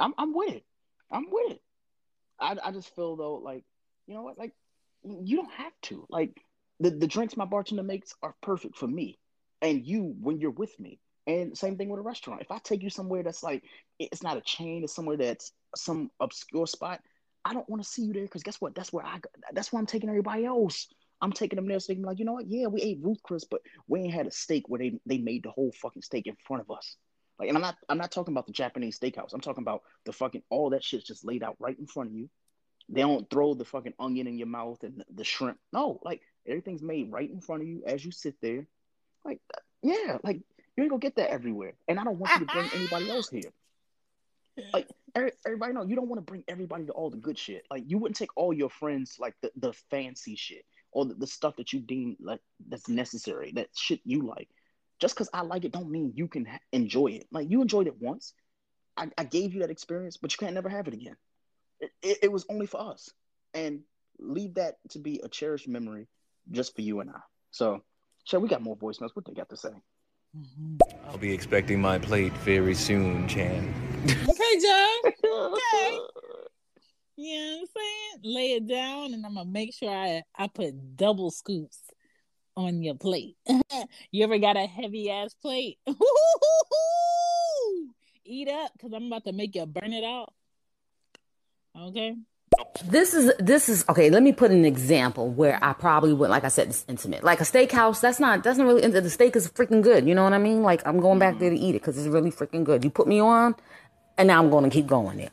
I'm I'm with it. I'm with it. I I just feel though like you know what like you don't have to like the the drinks my bartender makes are perfect for me and you when you're with me. And same thing with a restaurant. If I take you somewhere that's like it's not a chain, it's somewhere that's some obscure spot. I don't want to see you there because guess what? That's where I that's where I'm taking everybody else. I'm taking them there so they can be like, you know what? Yeah, we ate Ruth Chris, but we ain't had a steak where they, they made the whole fucking steak in front of us. Like, and I'm not I'm not talking about the Japanese steakhouse. I'm talking about the fucking all that shit's just laid out right in front of you. They don't throw the fucking onion in your mouth and the, shrimp. No, like everything's made right in front of you as you sit there. Like, yeah, like you ain't gonna get that everywhere. And I don't want you to bring anybody else here. Like everybody know you don't want to bring everybody to all the good shit. Like you wouldn't take all your friends like the, the fancy shit or the, the stuff that you deem like that's necessary, that shit you like. Just because I like it, don't mean you can ha- enjoy it. Like you enjoyed it once. I, I, gave you that experience, but you can't never have it again. It, it, it was only for us, and leave that to be a cherished memory just for you and I. So, Chad, we got more voicemails. What they got to say? Mm-hmm. I'll be expecting my plate very soon, Chan. okay, John. Okay. You know what I'm saying? Lay it down, and I'm gonna make sure I I put double scoops on your plate. you ever got a heavy ass plate? Eat up, cause I'm about to make you burn it off. Okay. This is this is okay. Let me put an example where I probably would, like I said, it's intimate. Like a steakhouse, that's not doesn't really. The steak is freaking good. You know what I mean? Like I'm going back there to eat it because it's really freaking good. You put me on, and now I'm going to keep going there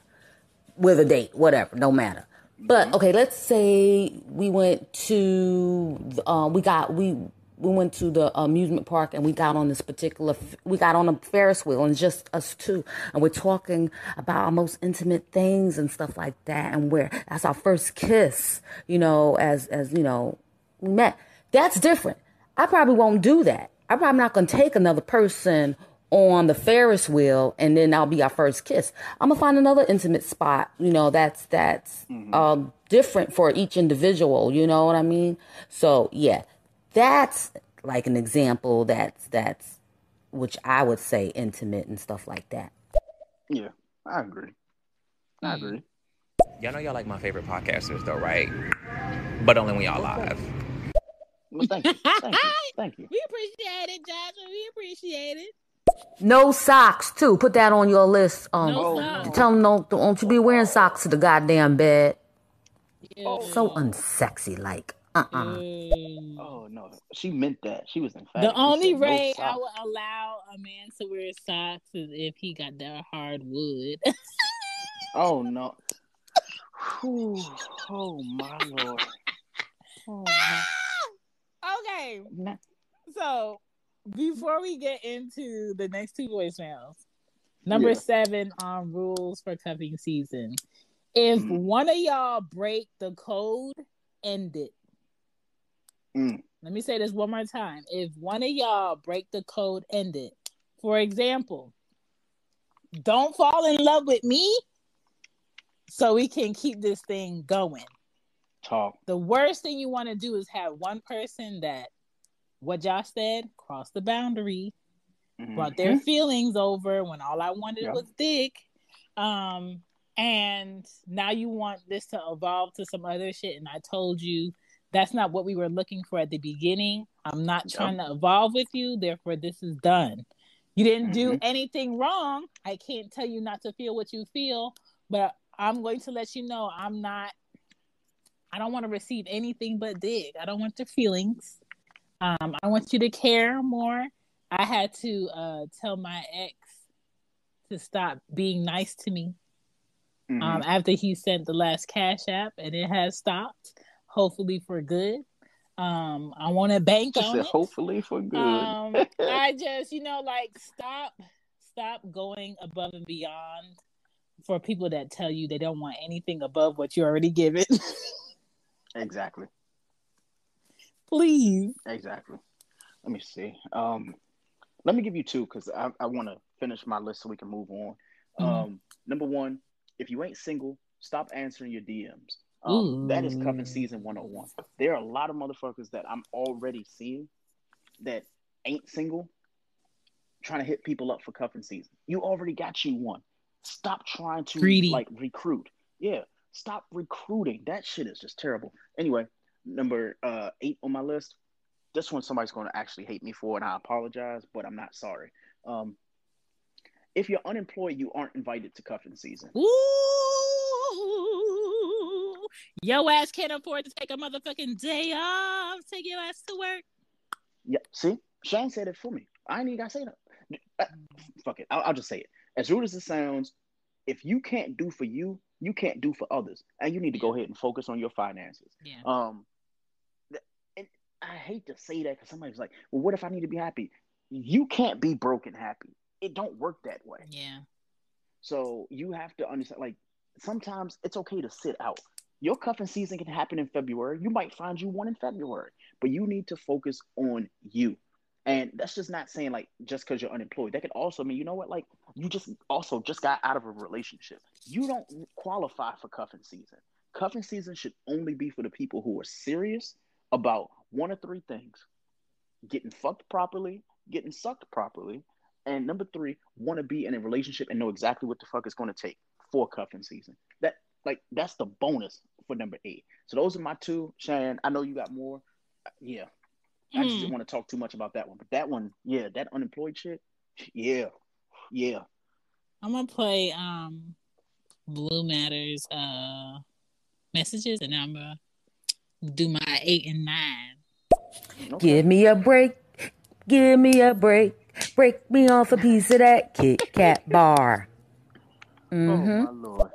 with a date, whatever, no matter. But okay, let's say we went to, uh, we got we we went to the amusement park and we got on this particular we got on a ferris wheel and just us two and we're talking about our most intimate things and stuff like that and where that's our first kiss you know as as you know we met. That's different. I probably won't do that. I'm probably not going to take another person on the Ferris wheel, and then I'll be our first kiss. I'm gonna find another intimate spot, you know, that's that's mm-hmm. um, different for each individual. You know what I mean? So yeah, that's like an example. That's that's which I would say intimate and stuff like that. Yeah, I agree. I mm-hmm. agree. Y'all know y'all like my favorite podcasters, though, right? But only when y'all live. Well, thank you. Thank you. Thank you. We appreciate it, Joshua. We appreciate it. No socks too. Put that on your list. Um, no tell them don't don't you be wearing socks to the goddamn bed. Yeah. So unsexy, like. Uh-uh. Oh no, she meant that. She was in fact. The only way no I would allow a man to wear socks is if he got that hardwood. oh no. Whew. Oh my lord. Oh, my. okay. So before we get into the next two voicemails, number yeah. seven on rules for cuffing season. If mm. one of y'all break the code, end it. Mm. Let me say this one more time. If one of y'all break the code, end it. For example, don't fall in love with me so we can keep this thing going. Talk. The worst thing you want to do is have one person that what Josh said, crossed the boundary, mm-hmm. brought their feelings over when all I wanted was dick. Um, and now you want this to evolve to some other shit. And I told you that's not what we were looking for at the beginning. I'm not trying to evolve with you, therefore, this is done. You didn't do mm-hmm. anything wrong. I can't tell you not to feel what you feel, but I'm going to let you know I'm not I don't want to receive anything but dick. I don't want your feelings. Um, I want you to care more. I had to uh, tell my ex to stop being nice to me mm-hmm. um, after he sent the last cash app, and it has stopped, hopefully for good. Um, I want to bank on it. Hopefully for good. Um, I just, you know, like stop, stop going above and beyond for people that tell you they don't want anything above what you already given. exactly. Please. Exactly. Let me see. Um, let me give you two because I, I want to finish my list so we can move on. Mm-hmm. Um, number one, if you ain't single, stop answering your DMs. Um, that is cuffing season 101. There are a lot of motherfuckers that I'm already seeing that ain't single trying to hit people up for cuffing season. You already got you one. Stop trying to Greedy. like recruit. Yeah, stop recruiting. That shit is just terrible. Anyway, number uh, eight on my list. This one somebody's going to actually hate me for, and I apologize, but I'm not sorry. Um, if you're unemployed, you aren't invited to cuffing season. Ooh, your ass can't afford to take a motherfucking day off. Take your ass to work. Yeah, see, Shane said it for me. I ain't even gotta say that. Uh, fuck it, I'll, I'll just say it. As rude as it sounds, if you can't do for you, you can't do for others, and you need to go ahead and focus on your finances. Yeah. Um, I hate to say that because somebody's like, "Well, what if I need to be happy?" You can't be broken happy. It don't work that way. Yeah. So you have to understand, like, sometimes it's okay to sit out. Your cuffing season can happen in February. You might find you one in February, but you need to focus on you. And that's just not saying like just because you're unemployed. That could also mean, you know what, like you just also just got out of a relationship. You don't qualify for cuffing season. Cuffing season should only be for the people who are serious about one of three things getting fucked properly, getting sucked properly, and number three, want to be in a relationship and know exactly what the fuck it's going to take for cuffing season. That like that's the bonus for number eight. So those are my two. Shannon, I know you got more. Yeah, I just Mm. didn't want to talk too much about that one, but that one, yeah, that unemployed shit, yeah, yeah. I'm gonna play um Blue Matters uh messages and I'm gonna do my eight and nine. Okay. Give me a break. Give me a break. Break me off a piece of that Kit Kat bar. Oh Mm-hmm. my lord.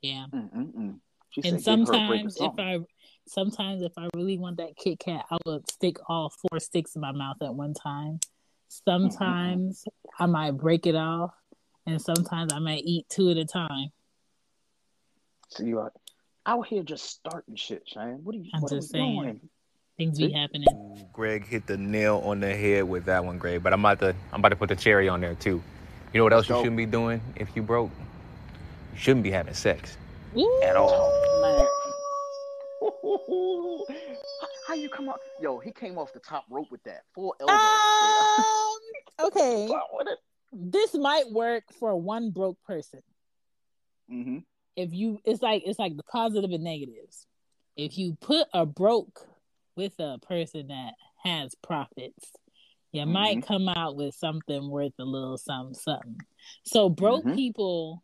Yeah. Mm-mm-mm. She And said, "Give her a break or sometimes if. I sometimes if I really want that Kit Kat, I would stick all four sticks in my mouth at one time. Sometimes I might break it off, and sometimes I might eat two at a time. So you are out here just starting shit, Shane. What are you? I'm what are just saying. doing? Things be happening. Greg hit the nail on the head with that one, Greg. But I'm about to I'm about to put the cherry on there too. You know what else you shouldn't be doing if you broke? You shouldn't be having sex. Ooh. At all. How- How you come up? Yo, he came off the top rope with that full elbow. Um, okay, this might work for one broke person. Mm-hmm. if you it's like it's like the positive and negatives if you put a broke with a person that has profits. You might come out with something worth a little something something. So broke Mhm. people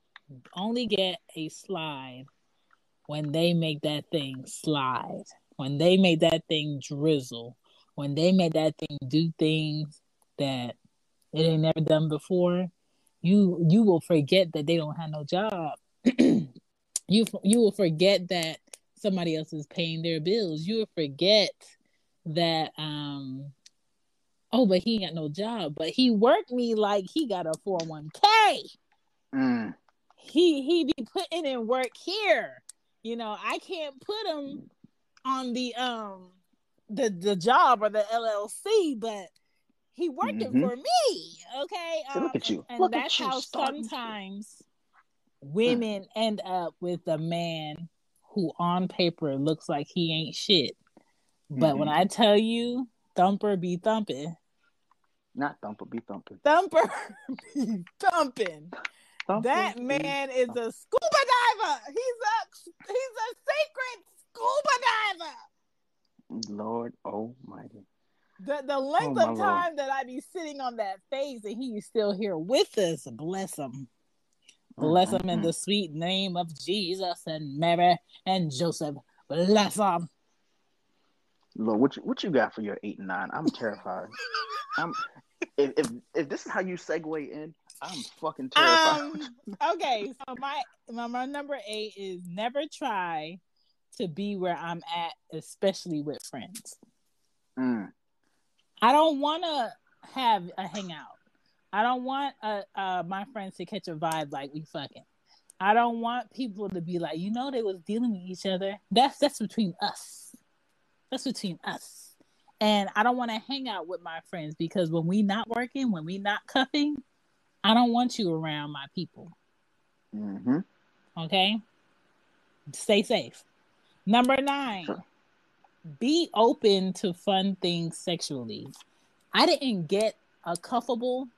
only get a slide when they make that thing slide when they make that thing drizzle when they make that thing do things that it ain't never done before. You you will forget that they don't have no job. You you will forget that somebody else is paying their bills. You forget that um oh, but he ain't got no job, but he worked me like he got a 401k. Mm. He he be putting in work here. You know, I can't put him on the um the the job or the LLC, but he working Mhm. for me. Okay. See, look Um, at you. And, and Look at that's you how shit. sometimes women end up with a man who on paper looks like he ain't shit. But when Mhm. I tell you thumper be thumping, Not thumper, be thumping. thumper be thumping. Thumper That man is a scuba diver. He's a he's a sacred scuba diver. Lord Almighty. The the length my of Lord. time that I be sitting on that face and he's still here with us, bless him. Bless them in the sweet name of Jesus and Mary and Joseph. Bless them. Lord, what you, what you got for your eight and nine? I'm terrified. I'm if, if if this is how you segue in, I'm fucking terrified. Um okay, so my, my my number eight is never try to be where I'm at, especially with friends. Mm. I don't want to have a hangout. I don't want uh, uh, my friends to catch a vibe like we fucking. I don't want people to be like, you know, they was dealing with each other. That's that's between us. That's between us. And I don't want to hang out with my friends because when we not working, when we not cuffing, I don't want you around my people. Mm-hmm. Okay. Stay safe. Number nine, Sure. be open to fun things sexually. I didn't get a cuffable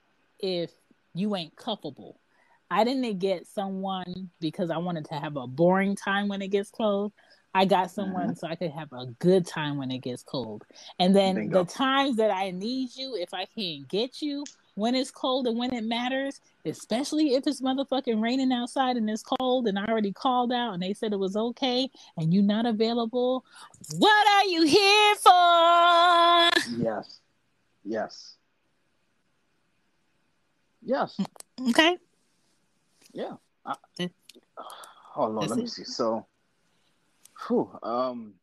if you ain't cuffable. I didn't get someone because I wanted to have a boring time when it gets cold. I got someone mm-hmm. so I could have a good time when it gets cold. And then Bingo. the times that I need you, if I can't get you when it's cold and when it matters, especially if it's motherfucking raining outside and it's cold and I already called out and they said it was okay and you're not available, what are you here for? Yes. Yes. Yes. Okay. Yeah. I, oh Lord, let me see. So, whew, um,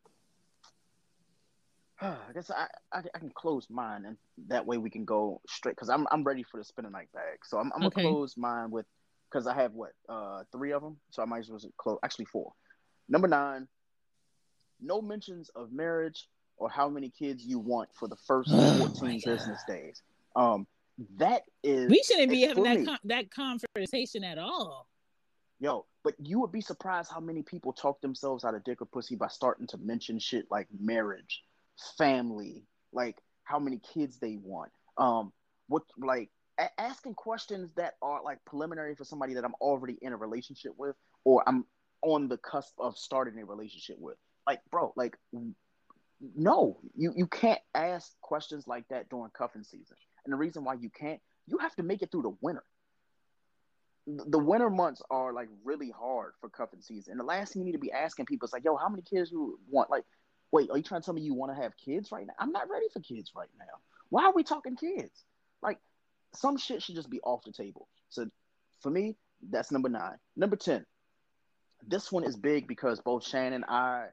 I guess I, I, I can close mine and that way we can go straight because I'm I'm ready for the spinning night bag. So I'm, I'm okay. gonna close mine with because I have what uh three of them, so I might as well close actually four. Number nine, no mentions of marriage or how many kids you want for the first oh 14 business days. Um, that is we shouldn't be having that con- that conversation at all. Yo, but you would be surprised how many people talk themselves out of dick or pussy by starting to mention shit like marriage, family, like how many kids they want. Um, what like a- asking questions that are like preliminary for somebody that I'm already in a relationship with, or I'm on the cusp of starting a relationship with. Like, bro, like no, you you can't ask questions like that during cuffing season. And the reason why you can't, you have to make it through the winter. The winter months are like really hard for cuffing season. And the last thing you need to be asking people is like, yo, how many kids you want? Like, wait, are you trying to tell me you want to have kids right now? I'm not ready for kids right now. Why are we talking kids? Like, some shit should just be off the table. So for me, that's number nine. Number 10. This one is big because both Shannon and I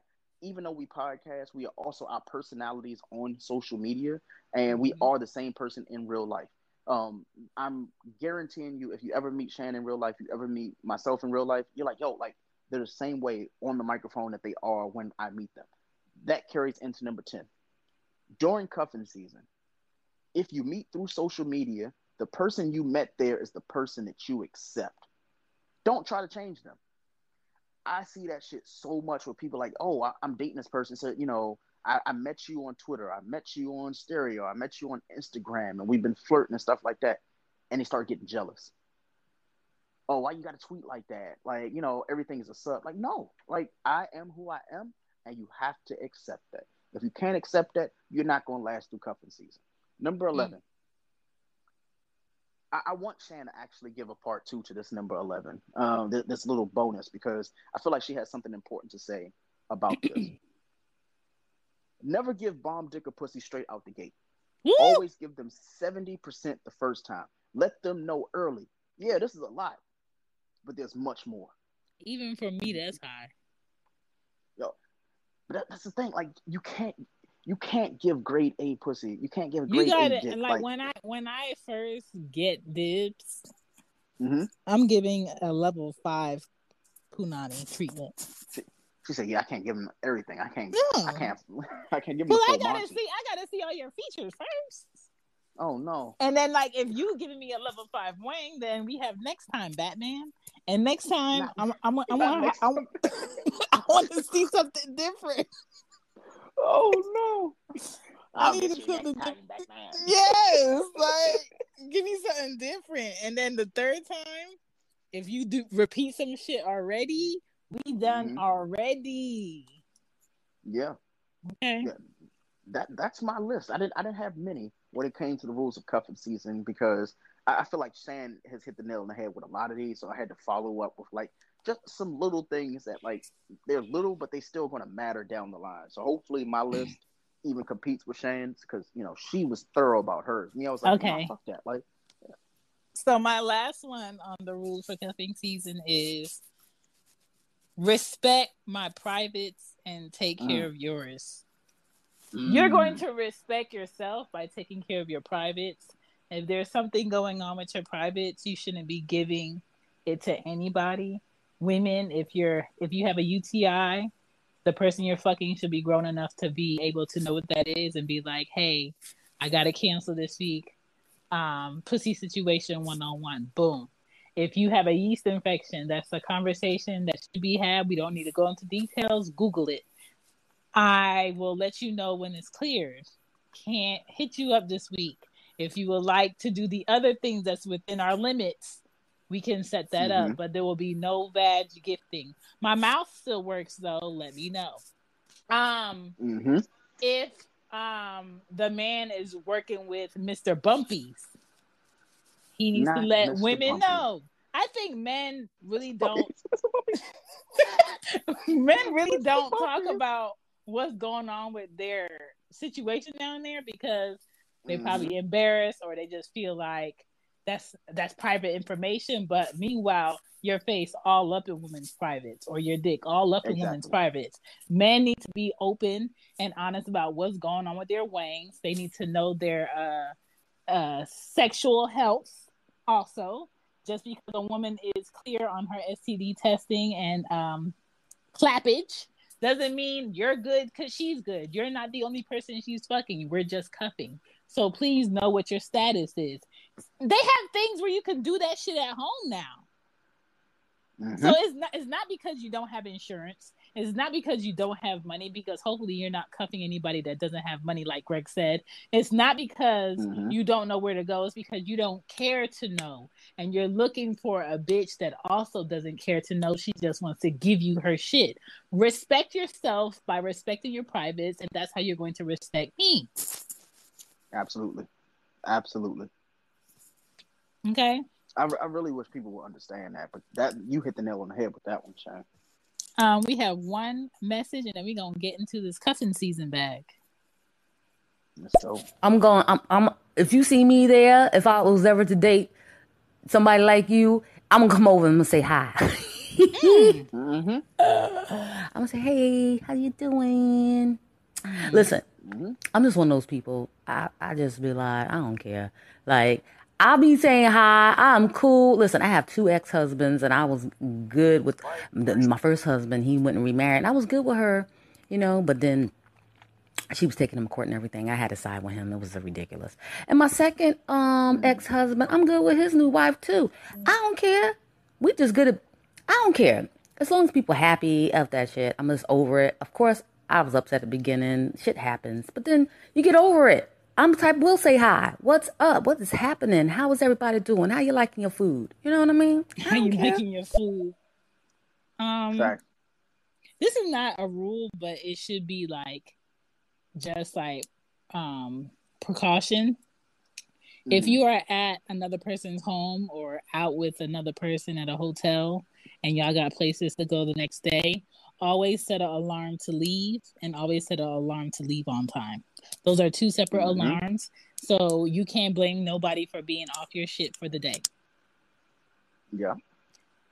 even though we podcast, we are also our personalities on social media, and we mm-hmm. are the same person in real life. Um, I'm guaranteeing you, if you ever meet Shannon in real life, you ever meet myself in real life, you're like, yo, like they're the same way on the microphone that they are when I meet them. That carries into number 10. During cuffing season, if you meet through social media, the person you met there is the person that you accept. Don't try to change them. I see that shit so much where people like, oh, I, am dating this person. So, you know, I, I, met you on Twitter. I met you on stereo. I met you on Instagram and we've been flirting and stuff like that. And they start getting jealous. Oh, why you got to tweet like that? Like, you know, everything is a sub. Like, no, like I am who I am and you have to accept that. If you can't accept that, you're not going to last through cuffing season. Number 11, mm. I, I, want Shan to actually give a part two to this number 11, um, th- this little bonus, because I feel like she has something important to say about this. Never give bomb, dick, or pussy straight out the gate. Always give them 70% the first time. Let them know early. Yeah, this is a lot, but there's much more. Even for me, that's high. Yo, but that, that's the thing. Like, you can't you can't give grade A pussy. You can't give grade you gotta, A. like, like, when I when I first get dibs, mm-hmm. I'm giving a level five punani treatment. She, she, said, "Yeah, I can't give him everything. I can't. Yeah. I can't. I can't give him." Well, I gotta monty. see. I gotta see all your features first. Oh no! And then, like, if you giving me a level five wing, then we have next time Batman. And next time, not, I'm, I'm, I'm, I'm, I'm I want to see something different oh no. I need to something different. Yes, like give me something different. And then the third time, if you do repeat some shit already, we done mm-hmm. already. Yeah. Okay. Yeah. That that's my list. I didn't I didn't have many when it came to the rules of cuffing season because I, I feel like Shan has hit the nail on the head with a lot of these, so I had to follow up with like just some little things that like they're little, but they still going to matter down the line. So hopefully my list even competes with Shane's because you know she was thorough about hers. Me, I was like, okay, fuck that. Like, yeah. so my last one on the rules for cuffing season is respect my privates and take care mm. of yours. Mm. You're going to respect yourself by taking care of your privates. If there's something going on with your privates, you shouldn't be giving it to anybody women, if you're if you have a UTI, the person you're fucking should be grown enough to be able to know what that is and be like, hey, I gotta cancel this week. Um, pussy situation one on one. Boom. If you have a yeast infection, that's a conversation that should be had. We don't need to go into details. Google it. I will let you know when it's cleared. Can't hit you up this week. If you would like to do the other things that's within our limits, we can set that mm-hmm. up, but there will be no vag gifting. My mouth still works though. Let me know. Um, mm-hmm. if um the man is working with Mr. Bumpies, he needs Not to let Mr. women Bumpy. know. I think men really don't. men really don't talk about what's going on with their situation down there because they're mm-hmm. probably embarrassed or they just feel like that's that's private information. But meanwhile, your face all up in women's privates or your dick all up exactly. in women's privates. Men need to be open and honest about what's going on with their wangs. They need to know their uh, uh, sexual health also. Just because a woman is clear on her STD testing and um, clappage doesn't mean you're good because she's good. You're not the only person she's fucking. We're just cuffing. So please know what your status is. They have things where you can do that shit at home now. Mm-hmm. So it's not it's not because you don't have insurance. It's not because you don't have money, because hopefully you're not cuffing anybody that doesn't have money, like Greg said. It's not because mm-hmm. you don't know where to go, it's because you don't care to know. And you're looking for a bitch that also doesn't care to know. She just wants to give you her shit. Respect yourself by respecting your privates, and that's how you're going to respect me. Absolutely. Absolutely. Okay. I, I really wish people would understand that, but that you hit the nail on the head with that one, Shane. Um, we have one message, and then we're gonna get into this cuffing season bag. So I'm going. I'm. I'm. If you see me there, if I was ever to date somebody like you, I'm gonna come over and I'm gonna say hi. mm-hmm. I'm gonna say, hey, how you doing? Listen, mm-hmm. I'm just one of those people. I I just be like, I don't care. Like I'll be saying hi. I'm cool. Listen, I have two ex husbands, and I was good with the, my first husband. He went and remarried, and I was good with her, you know. But then she was taking him to court and everything. I had to side with him. It was ridiculous. And my second um ex husband, I'm good with his new wife too. I don't care. We just good at. I don't care as long as people happy of that shit. I'm just over it. Of course, I was upset at the beginning. Shit happens, but then you get over it. I'm the type will say hi. What's up? What is happening? How is everybody doing? How you liking your food? You know what I mean? How you care. liking your food? Um, Sorry. this is not a rule, but it should be like just like um precaution. Mm-hmm. If you are at another person's home or out with another person at a hotel and y'all got places to go the next day, always set an alarm to leave and always set an alarm to leave on time. Those are two separate mm-hmm. alarms. So you can't blame nobody for being off your shit for the day. Yeah.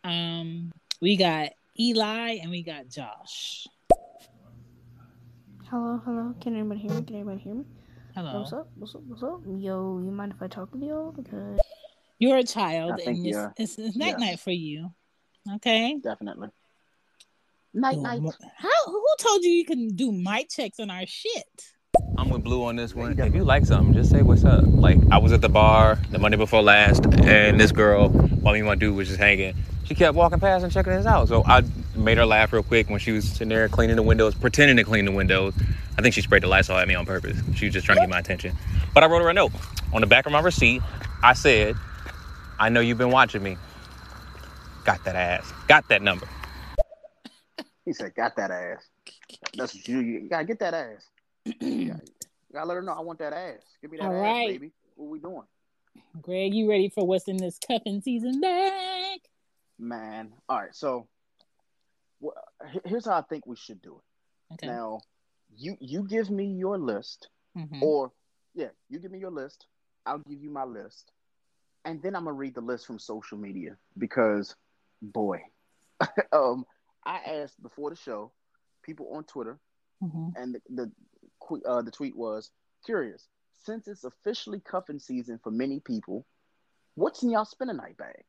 Um, we got Eli and we got Josh. Hello, hello. Can anybody hear me? Can anybody hear me? Hello. What's up? What's up? What's up? Yo, you mind if I talk with y'all? Because you're a child, and it's, it's, it's night night for you. Okay. Definitely. Night night. How? Who told you you can do mic checks on our shit? I'm with Blue on this one. If you like something, just say what's up. Like I was at the bar the Monday before last, and this girl, while me and my dude was just hanging, she kept walking past and checking us out. So I made her laugh real quick when she was sitting there cleaning the windows, pretending to clean the windows. I think she sprayed the Lysol at me on purpose. She was just trying to get my attention. But I wrote her a note on the back of my receipt. I said, "I know you've been watching me. Got that ass. Got that number." He said, "Got that ass." That's what you, you gotta get that ass. gotta let her know I want that ass. Give me that All ass, right. baby. What we doing? Greg, you ready for what's in this cuffing season bag? Man, all right. So, well, here's how I think we should do it. Okay. Now, you you give me your list, mm-hmm. or yeah, you give me your list. I'll give you my list, and then I'm gonna read the list from social media because, boy, um, I asked before the show people on Twitter, mm-hmm. and the the, uh, the tweet was curious. Since it's officially cuffing season for many people, what's in y'all spin a night bag?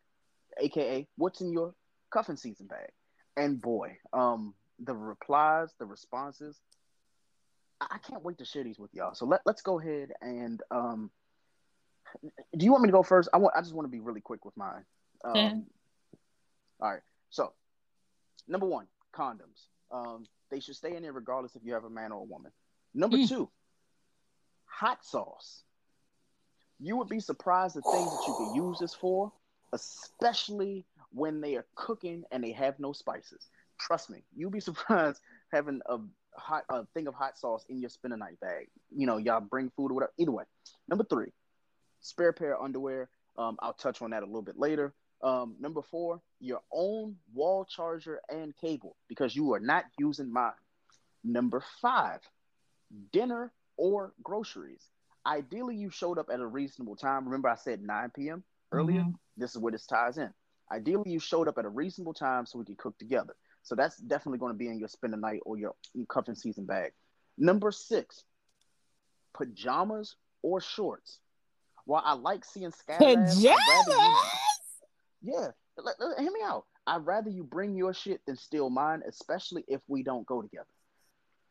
AKA, what's in your cuffing season bag? And boy, um, the replies, the responses, I can't wait to share these with y'all. So let, let's go ahead and um, do you want me to go first? I want I just want to be really quick with mine. Um, All right. So number one, condoms. Um, they should stay in there regardless if you have a man or a woman. Number mm. two, hot sauce. You would be surprised the things that you can use this for, especially when they are cooking and they have no spices. Trust me, you'll be surprised having a hot a thing of hot sauce in your spend night bag. You know, y'all bring food or whatever. Either way. Number three, spare pair of underwear. Um, I'll touch on that a little bit later. Um, number four, your own wall charger and cable because you are not using mine. Number five, dinner or groceries. Ideally, you showed up at a reasonable time. Remember, I said 9 p.m. earlier? Mm-hmm. This is where this ties in. Ideally, you showed up at a reasonable time so we could cook together. So that's definitely going to be in your spend the night or your, your cuffing season bag. Number six, pajamas or shorts. While I like seeing sky pajamas, you, yeah, let, let, hear me out. I'd rather you bring your shit than steal mine, especially if we don't go together.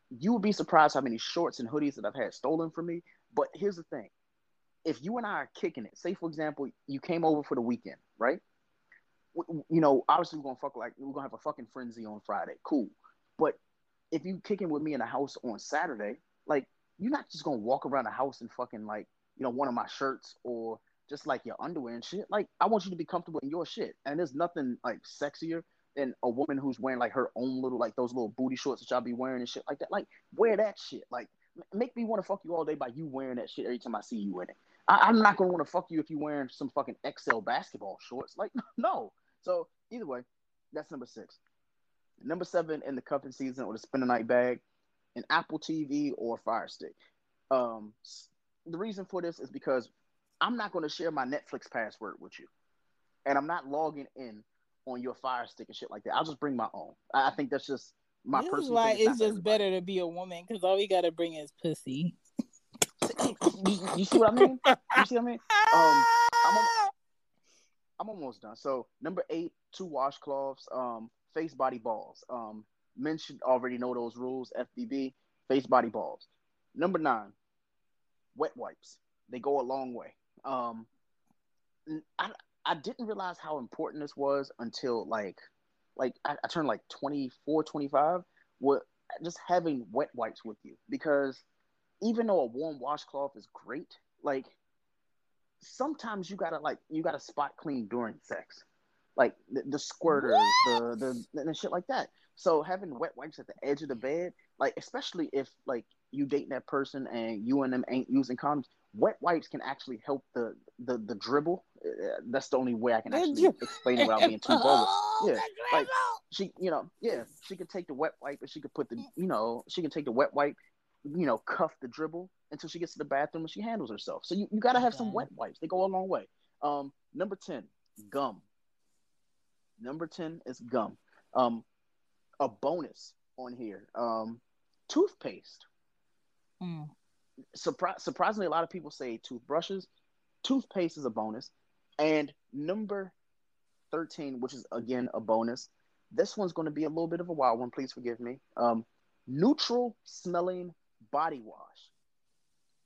You would be surprised how many shorts and hoodies that I've had stolen from me. But here's the thing: if you and I are kicking it, say for example, you came over for the weekend, right? you know, obviously we're gonna fuck like we're gonna have a fucking frenzy on Friday. Cool. But if you kicking with me in the house on Saturday, like you're not just gonna walk around the house and fucking like, you know, one of my shirts or just like your underwear and shit. Like I want you to be comfortable in your shit. And there's nothing like sexier than a woman who's wearing like her own little like those little booty shorts that y'all be wearing and shit like that. Like wear that shit. Like make me want to fuck you all day by you wearing that shit every time I see you in it. I, am not gonna want to fuck you if you're wearing some fucking XL basketball shorts. Like no. So either way, that's number six. Number seven in the cuffing season or the spend the night bag, an Apple TV or Fire Stick. Um, the reason for this is because I'm not going to share my Netflix password with you, and I'm not logging in on your Fire Stick and shit like that. I'll just bring my own. I think that's just my this personal. Is why it's, just better to be a woman because all we got to bring is pussy. you, you, see what I mean? You see what I mean? Um, I'm, I'm almost done. So number eight, two washcloths, um, face body balls. Um, men should already know those rules. FBB, face body balls. Number nine, wet wipes. They go a long way. Um, I I didn't realize how important this was until like like I, I turned like 24, 25. What just having wet wipes with you because even though a warm washcloth is great, like sometimes you gotta like you gotta spot clean during sex, like the, the squirters, what? the the and shit like that. So having wet wipes at the edge of the bed, like especially if like you dating that person and you and them ain't using condoms, wet wipes can actually help the the the dribble. Uh, that's the only way I can actually explain it without being too vulgar. Yeah, like she, you know, yeah, she could take the wet wipe and she could put the, you know, she can take the wet wipe, you know, cuff the dribble until she gets to the bathroom and she handles herself. So you, you got to have okay. some wet wipes. They go a long way. Um, number 10, gum. Number 10 is gum. Um, a bonus on here. Um, toothpaste. Mm. Surpri- surprisingly, a lot of people say toothbrushes. Toothpaste is a bonus. And number 13, which is again a bonus. This one's going to be a little bit of a wild one. Please forgive me. Um, neutral smelling body wash.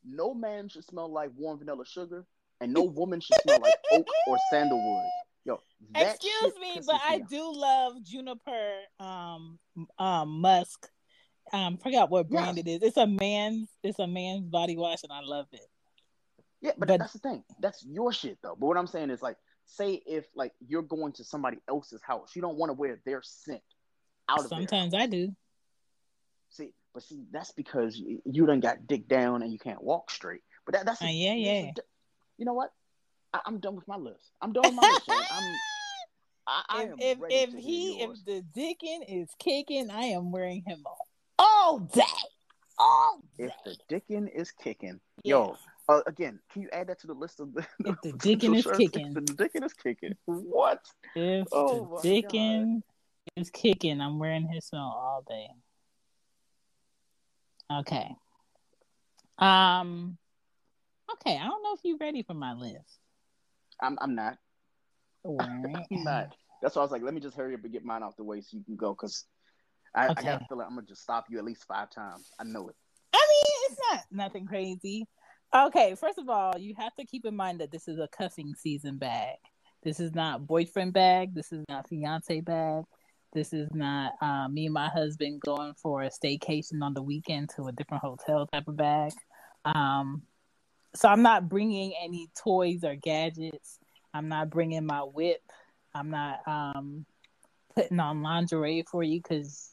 No man should smell like warm vanilla sugar, and no woman should smell like oak or sandalwood. Yo, excuse me, but I do love juniper um um musk. Um, forgot what brand yes. it is. It's a man's it's a man's body wash, and I love it. Yeah, but, but that's the thing. That's your shit though. But what I'm saying is like, say if like you're going to somebody else's house, you don't want to wear their scent out of. Sometimes I do. See, but see, that's because you, you done got dick down and you can't walk straight. But that, that's a, uh, yeah, yeah. A, you know what? I, am done with my list. I'm done with my list. I'm. I, I if if, if he if the dickin is kicking, I am wearing him all, all day, all day. If the dickin is kicking, yeah. yo, uh, again, can you add that to the list of the? If the dickin is kicking, if the dickin is kicking. What? If oh, the dickin is kicking, I'm wearing his smell all day. Okay. Um. Okay, I don't know if you're ready for my list. I'm. I'm not. I'm not. That's why I was like, let me just hurry up and get mine off the way so you can go, because I, okay. I gotta feel like I'm gonna just stop you at least five times. I know it. I mean, it's not nothing crazy. Okay, first of all, you have to keep in mind that this is a cuffing season bag. This is not boyfriend bag. This is not fiance bag. This is not uh, me and my husband going for a staycation on the weekend to a different hotel type of bag. Um, so I'm not bringing any toys or gadgets. I'm not bringing my whip. I'm not um, putting on lingerie for you because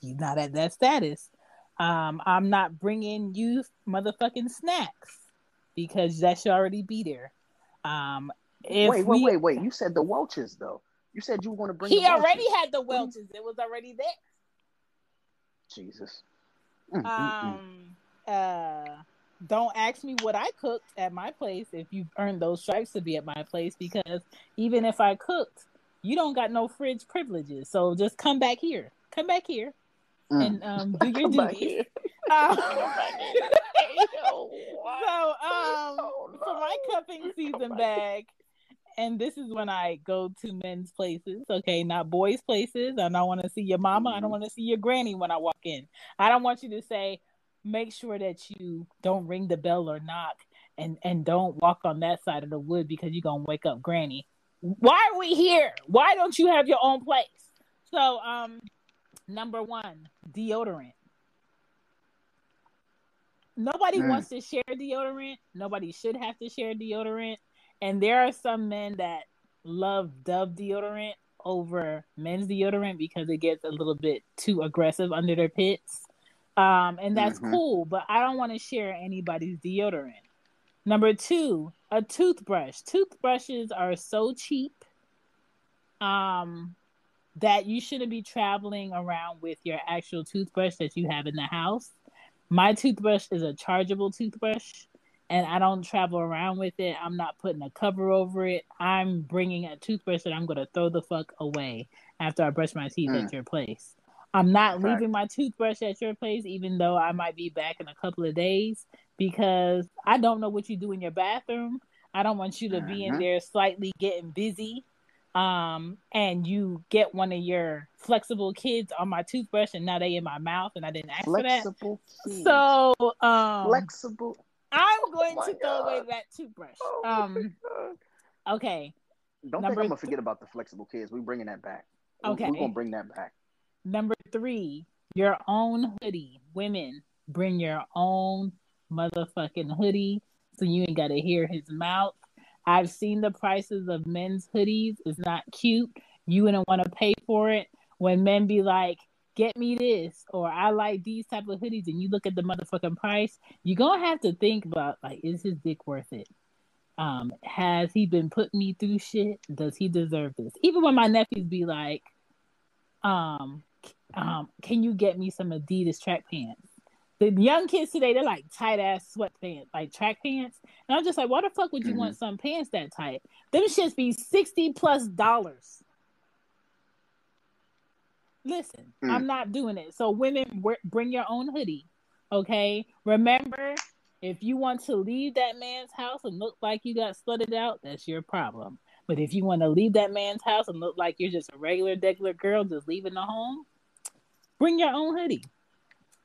you're not at that status. Um, I'm not bringing you motherfucking snacks because that should already be there. Um, wait, wait, we... wait, wait. You said the Welch's though. You said you were going to bring. He already had the Welch's. It was already there. Jesus. Mm, um. Uh. Don't ask me what I cooked at my place if you earned those stripes to be at my place because even if I cooked, you don't got no fridge privileges. So just come back here. Come back here mm. and um, do your duties. Um, so um, for my cuffing season bag, and this is when I go to men's places, okay, not boys' places. I don't want to see your mama. I don't mm-hmm. want to see your granny when I walk in. I don't want you to say, make sure that you don't ring the bell or knock and and don't walk on that side of the wood because you're gonna wake up granny why are we here why don't you have your own place so um number one deodorant nobody mm. wants to share deodorant nobody should have to share deodorant and there are some men that love dove deodorant over men's deodorant because it gets a little bit too aggressive under their pits um, and that's mm-hmm. cool, but I don't want to share anybody's deodorant. Number two, a toothbrush. Toothbrushes are so cheap um, that you shouldn't be traveling around with your actual toothbrush that you have in the house. My toothbrush is a chargeable toothbrush, and I don't travel around with it. I'm not putting a cover over it. I'm bringing a toothbrush that I'm going to throw the fuck away after I brush my teeth mm. at your place. I'm not leaving my toothbrush at your place, even though I might be back in a couple of days, because I don't know what you do in your bathroom. I don't want you to be in mm-hmm. there slightly getting busy. Um, and you get one of your flexible kids on my toothbrush, and now they in my mouth, and I didn't ask flexible for that. Kids. So, um, flexible. I'm going oh to throw away that toothbrush. Oh um, okay. Don't Number think I'm gonna forget about the flexible kids. We're bringing that back. Okay, we're gonna bring that back. Number three, your own hoodie. Women, bring your own motherfucking hoodie so you ain't gotta hear his mouth. I've seen the prices of men's hoodies. It's not cute. You wouldn't want to pay for it. When men be like, get me this, or I like these type of hoodies, and you look at the motherfucking price, you're gonna have to think about like, is his dick worth it? Um, has he been putting me through shit? Does he deserve this? Even when my nephews be like, um, um, can you get me some Adidas track pants? The young kids today, they're like tight ass sweatpants, like track pants. And I'm just like, why the fuck would you mm-hmm. want some pants that tight? Them shits be 60 plus dollars. Listen, mm. I'm not doing it. So, women, bring your own hoodie. Okay. Remember, if you want to leave that man's house and look like you got slutted out, that's your problem. But if you want to leave that man's house and look like you're just a regular, regular girl just leaving the home, Bring your own hoodie.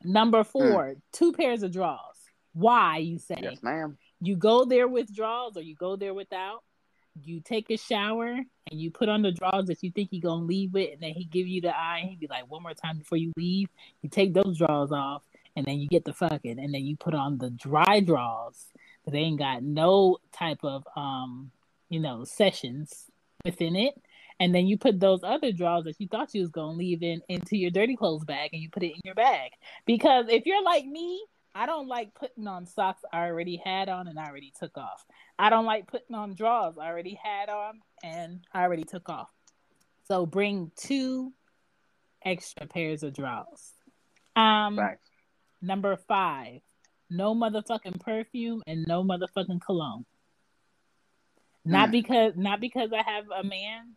Number hmm. four, mm. two pairs of drawers. Why, you say? Yes, ma'am. You go there with drawers or you go there without. You take a shower and you put on the drawers that you think going to leave with, and then he give you the eye he be like, one more time before you leave. You take those drawers off, and then you get the fucking, and then you put on the dry drawers that they ain't got no type of, um, you know, sessions within it and then you put those other drawers that you thought you was gonna leave in into your dirty clothes bag and you put it in your bag. Because if you're like me i don't like putting on socks i already had on and i already took off. I don't like putting on drawers i already had on and i already took off. So bring two extra pairs of drawers. Um number five no motherfucking perfume and no motherfucking cologne. Not mm. because not because I have a man,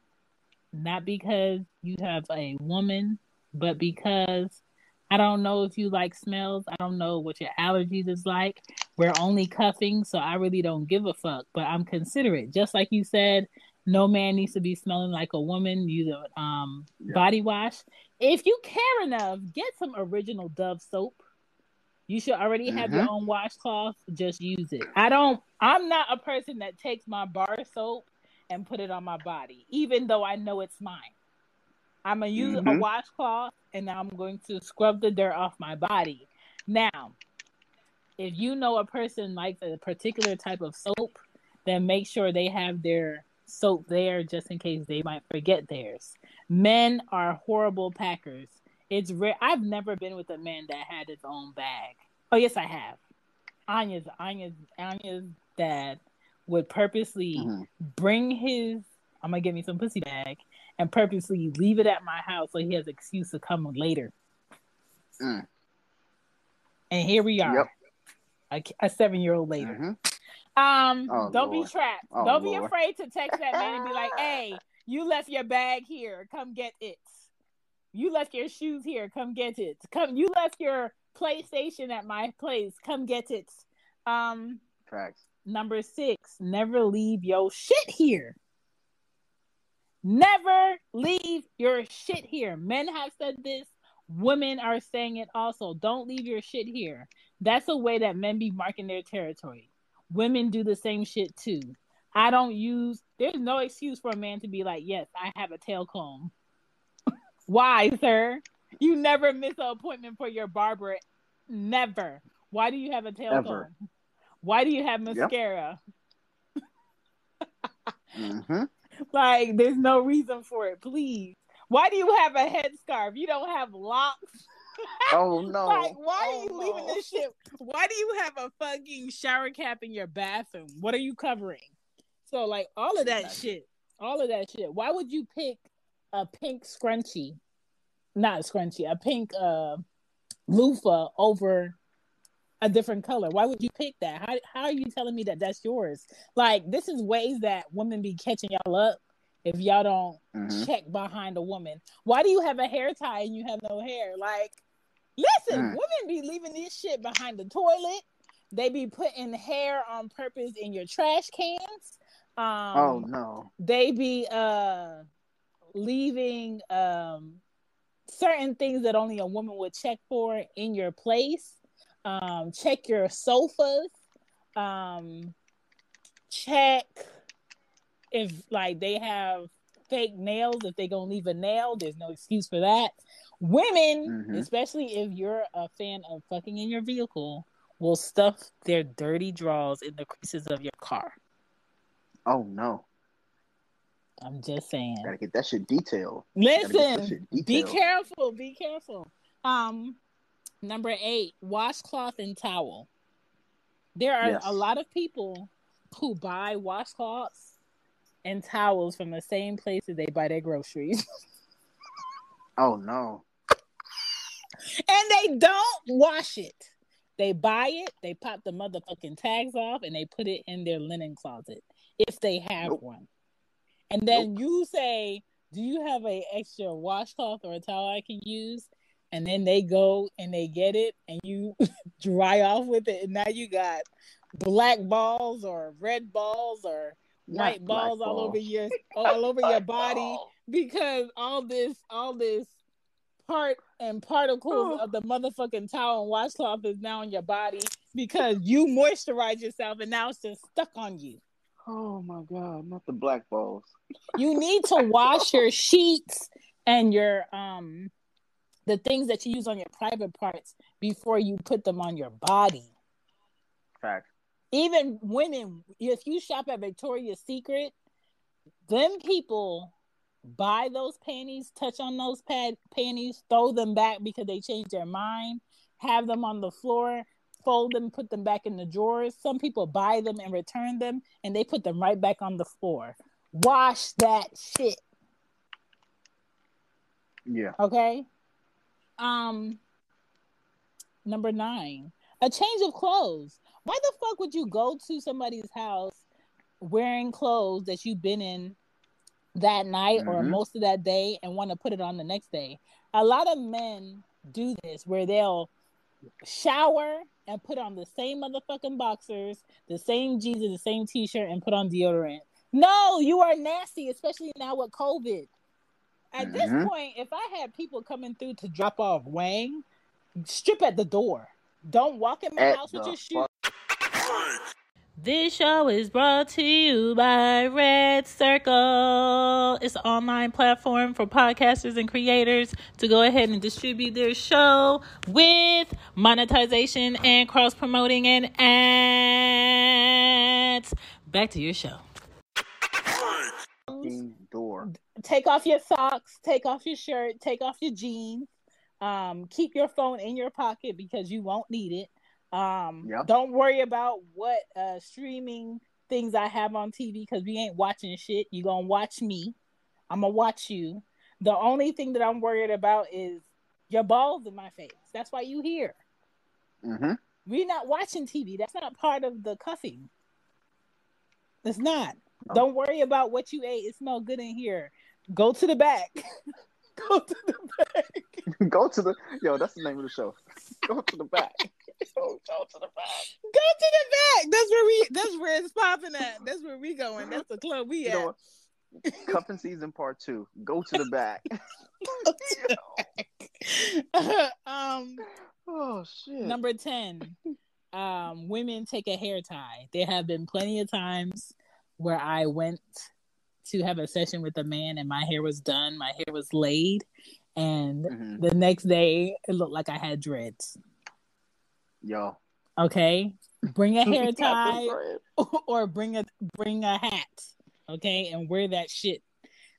not because you have a woman, but because I don't know if you like smells. I don't know what your allergies is like. We're only cuffing, so I really don't give a fuck. But I'm considerate. Just like you said, no man needs to be smelling like a woman. Use a um, yeah. body wash. If you care enough, get some original Dove soap. You should already have mm-hmm. your own washcloth. Just use it. I don't. I'm not a person that takes my bar soap and put it on my body, even though I know it's mine. I'm gonna use mm-hmm. a washcloth and I'm going to scrub the dirt off my body. Now, if you know a person likes a particular type of soap, then make sure they have their soap there just in case they might forget theirs. Men are horrible packers. It's rare. I've never been with a man that had his own bag. Oh yes, I have. Anya's Anya's Anya's dad would purposely mm-hmm. bring his I'm gonna get me some pussy bag and purposely leave it at my house so he has excuse to come later. Mm. And here we are, yep. a, a seven year old later. Mm-hmm. Um, oh, don't Lord. be trapped. Oh, don't Lord. be afraid to text that man and be like, "Hey, you left your bag here. Come get it. You left your shoes here. Come get it. Come. You left your PlayStation at my place. Come get it." Um, Facts. Number six, never leave your shit here. Never leave your shit here. Men have said this. Women are saying it also. Don't leave your shit here. That's a way that men be marking their territory. Women do the same shit too. I don't use, there's no excuse for a man to be like, yes, I have a tail comb. Why, sir? You never miss an appointment for your barber. Never. Why do you have a tail Ever. comb? Why do you have mascara? Yep. mm-hmm. Like, there's no reason for it. Please. Why do you have a headscarf? You don't have locks. Oh no! like, why oh, are you no. leaving this shit? Why do you have a fucking shower cap in your bathroom? What are you covering? So, like, all of that shit, all of that shit. Why would you pick a pink scrunchie, not a scrunchie, a pink uh, loofah over a different color. Why would you pick that? How how are you telling me that that's yours? Like this is ways that women be catching y'all up if y'all don't mm-hmm. check behind a woman. Why do you have a hair tie and you have no hair? Like listen, mm. women be leaving this shit behind the toilet. They be putting hair on purpose in your trash cans. Um, oh no. They be uh leaving um certain things that only a woman would check for in your place um, check your sofas. Um, check if like they have fake nails. If they're gonna leave a nail, there's no excuse for that. Women, mm-hmm. especially if you're a fan of fucking in your vehicle, will stuff their dirty drawers in the creases of your car. Oh no. I'm just saying. Gotta get that shit detailed. Listen, shit detailed. be careful. Be careful. Um, Number eight, washcloth and towel. There are yes. a lot of people who buy washcloths and towels from the same places they buy their groceries. oh no. And they don't wash it. They buy it, they pop the motherfucking tags off, and they put it in their linen closet if they have nope. one. And then nope. you say, Do you have a extra washcloth or a towel I can use? And then they go and they get it and you dry off with it and now you got black balls or red balls or white balls all over your all over your body because all this all this part and particles of the motherfucking towel and washcloth is now on your body because you moisturize yourself and now it's just stuck on you. Oh my god, not the black balls. you need to wash your sheets and your um the things that you use on your private parts before you put them on your body. Fact. Even women, if you shop at Victoria's Secret, them people buy those panties, touch on those pad panties, throw them back because they changed their mind, have them on the floor, fold them, put them back in the drawers. Some people buy them and return them, and they put them right back on the floor. Wash that shit. Yeah. Okay. Um, number nine, a change of clothes. Why the fuck would you go to somebody's house wearing clothes that you've been in that night mm-hmm. or most of that day and want to put it on the next day? A lot of men do this where they'll shower and put on the same motherfucking boxers, the same jeans, and the same t-shirt, and put on deodorant. No, you are nasty, especially now with COVID. At mm-hmm. this point, if I had people coming through to drop off Wang, strip at the door. Don't walk in my at house with your shoes. This show is brought to you by RedCircle. It's an online platform for podcasters and creators to go ahead and distribute their show with monetization and cross promoting and ads. Back to your show. door. Take off your socks. Take off your shirt. Take off your jeans. Um, keep your phone in your pocket because you won't need it. Um, yep. don't worry about what uh streaming things I have on TV because we ain't watching shit. You gonna watch me. I'm gonna watch you. The only thing that I'm worried about is your balls in my face. That's why you here. Mm-hmm. We're not watching TV. That's not part of the cuffing. It's not. Don't worry about what you ate. It smells good in here. Go to the back. go to the back. go to the yo. That's the name of the show. Go to the back. Go, go to the back. Go to the back. That's where we. That's where it's popping at. That's where we going. That's the club we you at. Cuffing season part two. Go to the back. um. Oh shit. Number ten. Um, women take a hair tie. There have been plenty of times where I went to have a session with a man and my hair was done, my hair was laid, and mm-hmm. the next day it looked like I had dreads. Yo. Okay. Bring a hair tie or bring a bring a hat okay, and wear that shit.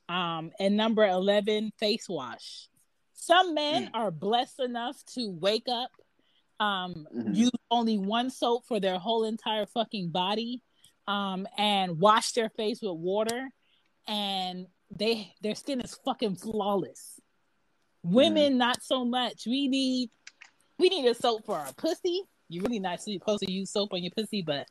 Um, and number 11, face wash. Some men mm. are blessed enough to wake up, um, mm-hmm. use only one soap for their whole entire fucking body, um, and wash their face with water, and they their skin is fucking flawless. Women, mm. not so much. We need we need a soap for our pussy. You're really not supposed to use soap on your pussy, but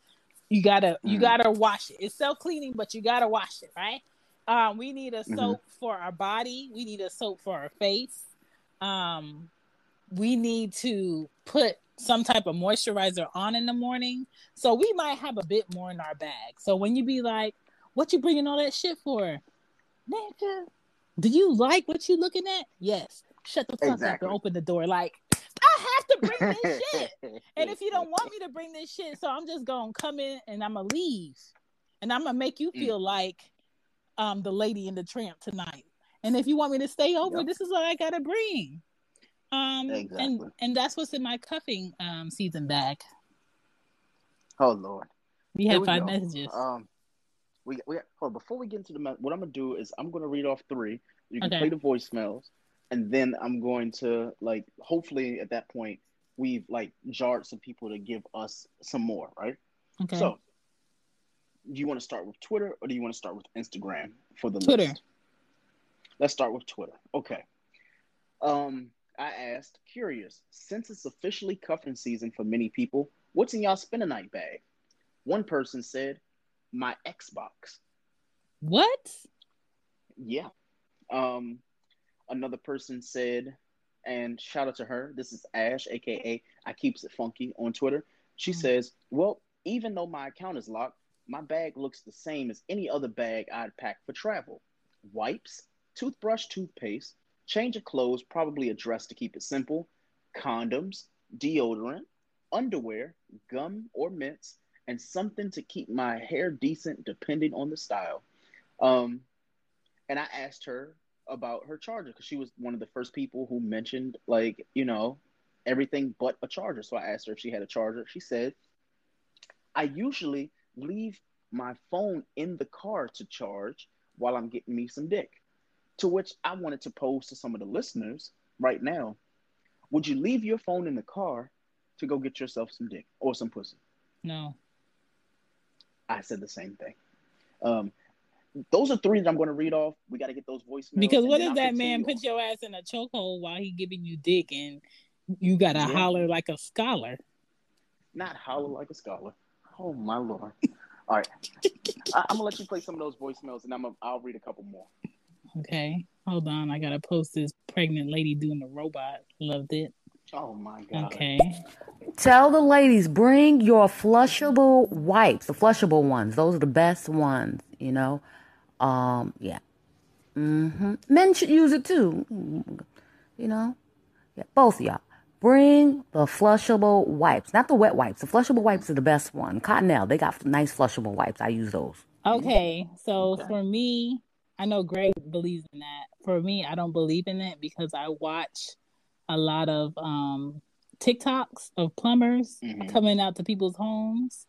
you gotta mm. you gotta wash it. It's self cleaning, but you gotta wash it, right? Um, we need a mm-hmm. soap mm-hmm. for our body. We need a soap for our face. Um, we need to put some type of moisturizer on in the morning. So we might have a bit more in our bag. So when you be like, "What you bringing all that shit for?" Nigga, do you like what you looking at? Yes. Shut the fuck exactly. up and open the door. Like I have to bring this shit. And if you don't want me to bring this shit, so I'm just gonna come in and I'm gonna leave. And I'm gonna make you mm. feel mm. like um the lady in the tramp tonight. And if you want me to stay over, yep. this is what I gotta bring. Um exactly. and and that's what's in my cuffing um season bag. Oh Lord. We have five go. messages. Um we we hold before we get into the what I'm gonna do is I'm gonna read off three. You can okay. play the voicemails and then I'm going to like hopefully at that point we've like jarred some people to give us some more, right? Okay. So, do you want to start with Twitter or do you want to start with Instagram for the Twitter? List? Let's start with Twitter. Okay. Um, I asked, curious, since it's officially cuffing season for many people, what's in y'all spend a night bag? One person said, my Xbox. What? Yeah. Um, another person said, and shout out to her. This is Ash, aka I keeps it funky on Twitter. She mm-hmm. says, "Well, even though my account is locked, my bag looks the same as any other bag I'd pack for travel: wipes, toothbrush, toothpaste, change of clothes, probably a dress to keep it simple, condoms, deodorant, underwear, gum or mints, and something to keep my hair decent, depending on the style." Um, and I asked her about her charger because she was one of the first people who mentioned like you know everything but a charger. So I asked her if she had a charger. She said, "I usually leave my phone in the car to charge while I'm getting me some dick." To which I wanted to pose to some of the listeners right now: Would you leave your phone in the car to go get yourself some dick or some pussy? No. I said the same thing. Um, those are three that I'm going to read off. We got to get those voicemails. Because what if that man put your ass in a chokehold while he giving you dick and you got to yeah. holler like a scholar? Not holler like a scholar. Oh my lord! All right, I, am gonna let you play some of those voicemails, and I'm a, I'll read a couple more. Okay, hold on. I gotta post this pregnant lady doing the robot. Loved it. Oh my god. Okay. Tell the ladies bring your flushable wipes, the flushable ones. Those are the best ones. You know. Um, yeah. Mm-hmm. Men should use it too. You know? Yeah, both y'all. Bring the flushable wipes, not the wet wipes. The flushable wipes are the best one. Cottonelle, they got nice flushable wipes. I use those. Okay, so okay. for me, I know Greg believes in that. For me, I don't believe in it because I watch a lot of um, TikToks of plumbers mm-hmm. coming out to people's homes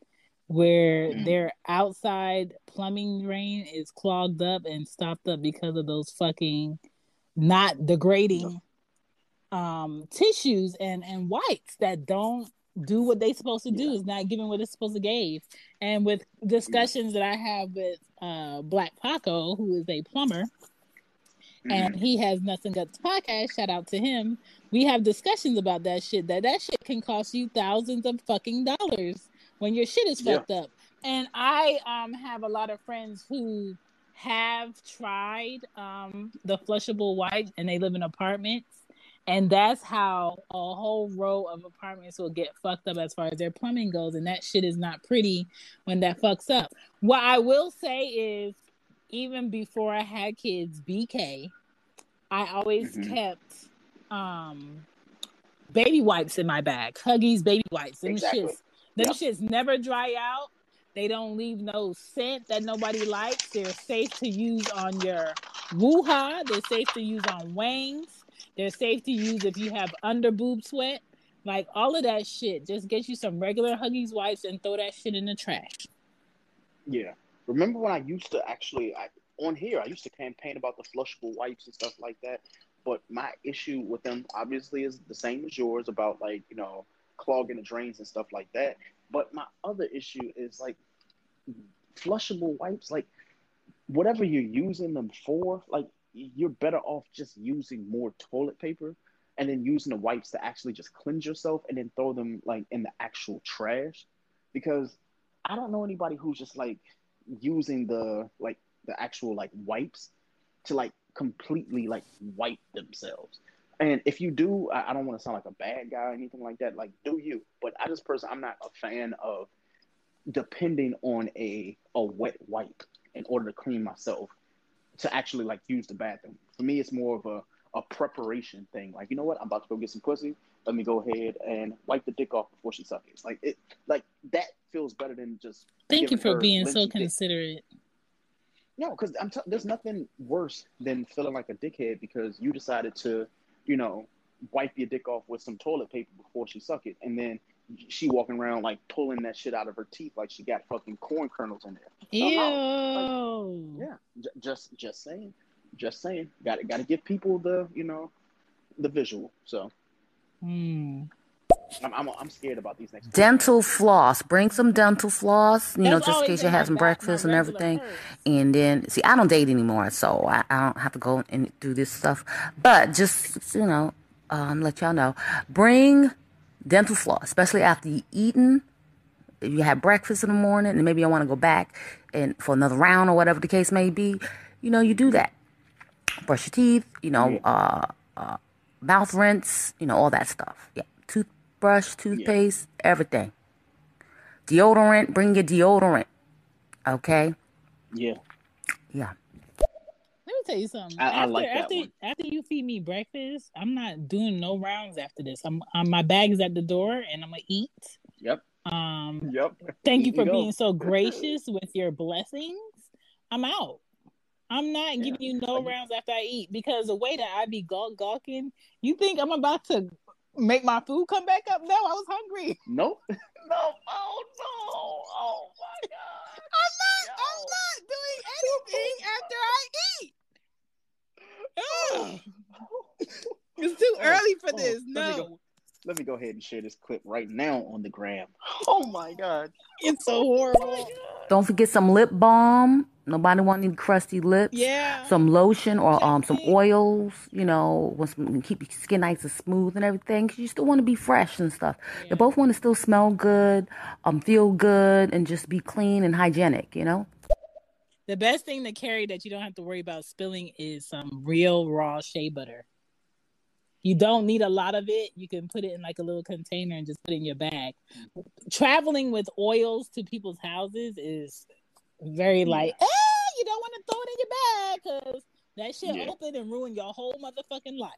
where mm. their outside plumbing drain is clogged up and stopped up because of those fucking not degrading um tissues and and wipes that don't do what they supposed to do yeah. is not giving what it's supposed to give and with discussions yeah. that i have with uh black paco who is a plumber mm-hmm. and he has nothing but podcast. Shout out to him. We have discussions about that shit. That that shit can cost you thousands of fucking dollars when your shit is fucked yeah. up. And i um have a lot of friends who have tried um the flushable wipe and they live in apartments. And that's how a whole row of apartments will get fucked up as far as their plumbing goes. And that shit is not pretty when that fucks up. What i will say is even before i had kids bk i always mm-hmm. kept um baby wipes in my bag huggies baby wipes them exactly. shits them yep. shits never dry out they don't leave no scent that nobody likes they're safe to use on your woo-ha they're safe to use on wangs they're safe to use if you have under boob sweat. Like all of that shit. Just get you some regular Huggies wipes and throw that shit in the trash. Yeah. Remember when I used to actually I, on here I used to campaign about the flushable wipes and stuff like that. But my issue with them obviously is the same as yours about like, you know, clogging the drains and stuff like that. But my other issue is like flushable wipes, like whatever you're using them for, like you're better off just using more toilet paper and then using the wipes to actually just cleanse yourself and then throw them like in the actual trash because i don't know anybody who's just like using the like the actual like wipes to like completely like wipe themselves and if you do i, I don't want to sound like a bad guy or anything like that like do you but i just personally i'm not a fan of depending on a a wet wipe in order to clean myself to actually like use the bathroom. For me, it's more of a, a preparation thing. Like, you know what? I'm about to go get some pussy. Let me go ahead and wipe the dick off before she sucks it. Like it, like that feels better than just. Thank you for being so considerate. Dick. No, because I'm t- there's nothing worse than feeling like a dickhead because you decided to, you know, wipe your dick off with some toilet paper before she suck it, and then she walking around like pulling that shit out of her teeth like she got fucking corn kernels in there. Ew. Like, yeah, j- just just saying, just saying. Got to got to give people the you know the visual. So. Hmm. I'm, I'm, I'm scared about these next. Dental floss. Bring some dental floss, you That's know, just in case you have some breakfast and everything. Purse. And then, see, I don't date anymore, so I, I don't have to go and do this stuff. But just, you know, um, let y'all know. Bring dental floss, especially after you eaten. If you have breakfast in the morning and maybe you want to go back and for another round or whatever the case may be, you know, you do that. Brush your teeth, you know, uh, uh, mouth rinse, you know, all that stuff. Yeah, toothbrush, toothpaste, yeah. everything. Deodorant, bring your deodorant. Okay. Yeah. Yeah Let me tell you something. I, after, I like that after, one. after you feed me breakfast, I'm not doing no rounds after this. I'm, I'm my bag is at the door, and I'm gonna eat. Yep. Um. Yep. Thank you for being so gracious with your blessings. I'm out. I'm not yeah. giving you no rounds after I eat because the way that I be gawk gawking, you think I'm about to make my food come back up? No, I was hungry. Nope. no. Oh no. Oh my god. I'm not. Yo. I'm not doing anything after I eat. it's too oh, early for oh, this. No. Let me, go, let me, go, ahead and share this clip right now on the gram. Oh my god. It's so horrible. Oh Don't forget some lip balm. Nobody want any crusty lips. Yeah. Some lotion or um some oils, you know, some, keep your skin nice and smooth and everything. Cause you still want to be fresh and stuff. Yeah. You both want to still smell good, um, feel good, and just be clean and hygienic. You know the best thing to carry that you don't have to worry about spilling is some real raw shea butter. You don't need a lot of it. You can put it in like a little container and just put it in your bag. Traveling with oils to people's houses is very like, eh, you don't want to throw it in your bag because that shit yeah. open and ruin your whole motherfucking life.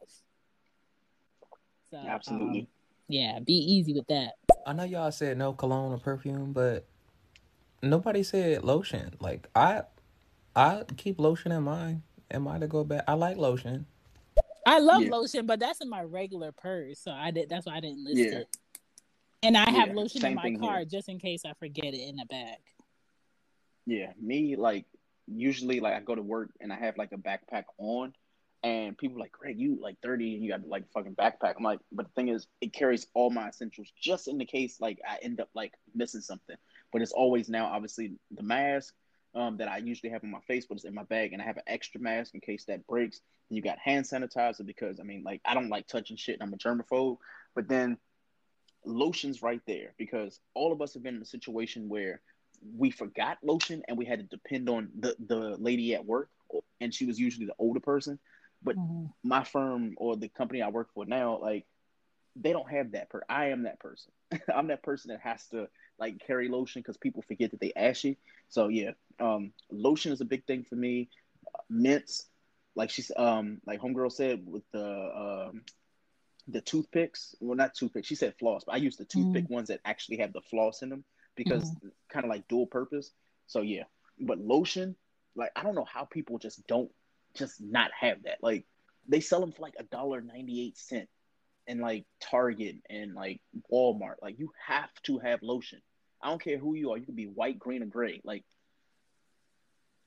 So, Absolutely. Um, yeah, be easy with that. I know y'all said no cologne or perfume, but nobody said lotion. Like I I keep lotion in mine. Am I to go back? I like lotion. I love yeah. lotion, but that's in my regular purse, so I did. That's why I didn't list yeah. it. And I have yeah, lotion in my car here. just in case I forget it in the bag. Yeah, me like usually like I go to work and I have like a backpack on, and people like, Greg, you like 30 and you got like fucking backpack. I'm like, but the thing is, it carries all my essentials just in the case like I end up like missing something. But it's always now obviously the mask um, that I usually have on my face, but it's in my bag, and I have an extra mask in case that breaks. And you got hand sanitizer because I mean, like I don't like touching shit, and I'm a germaphobe. But then lotion's right there because all of us have been in a situation where we forgot lotion and we had to depend on the the lady at work, and she was usually the older person. But mm-hmm. my firm or the company I work for now, like they don't have that. Per I am that person. I'm that person that has to like carry lotion because people forget that they ashy. So yeah, um, lotion is a big thing for me. mints, like she's um like homegirl said with the um the toothpicks. Well, not toothpicks. She said floss, but I use the toothpick mm-hmm. ones that actually have the floss in them because mm-hmm. kind of like dual purpose. So yeah, but lotion, like I don't know how people just don't just not have that. Like they sell them for like a dollar ninety eight cent in like Target and like Walmart. Like you have to have lotion. I don't care who you are. You can be white, green, or gray. Like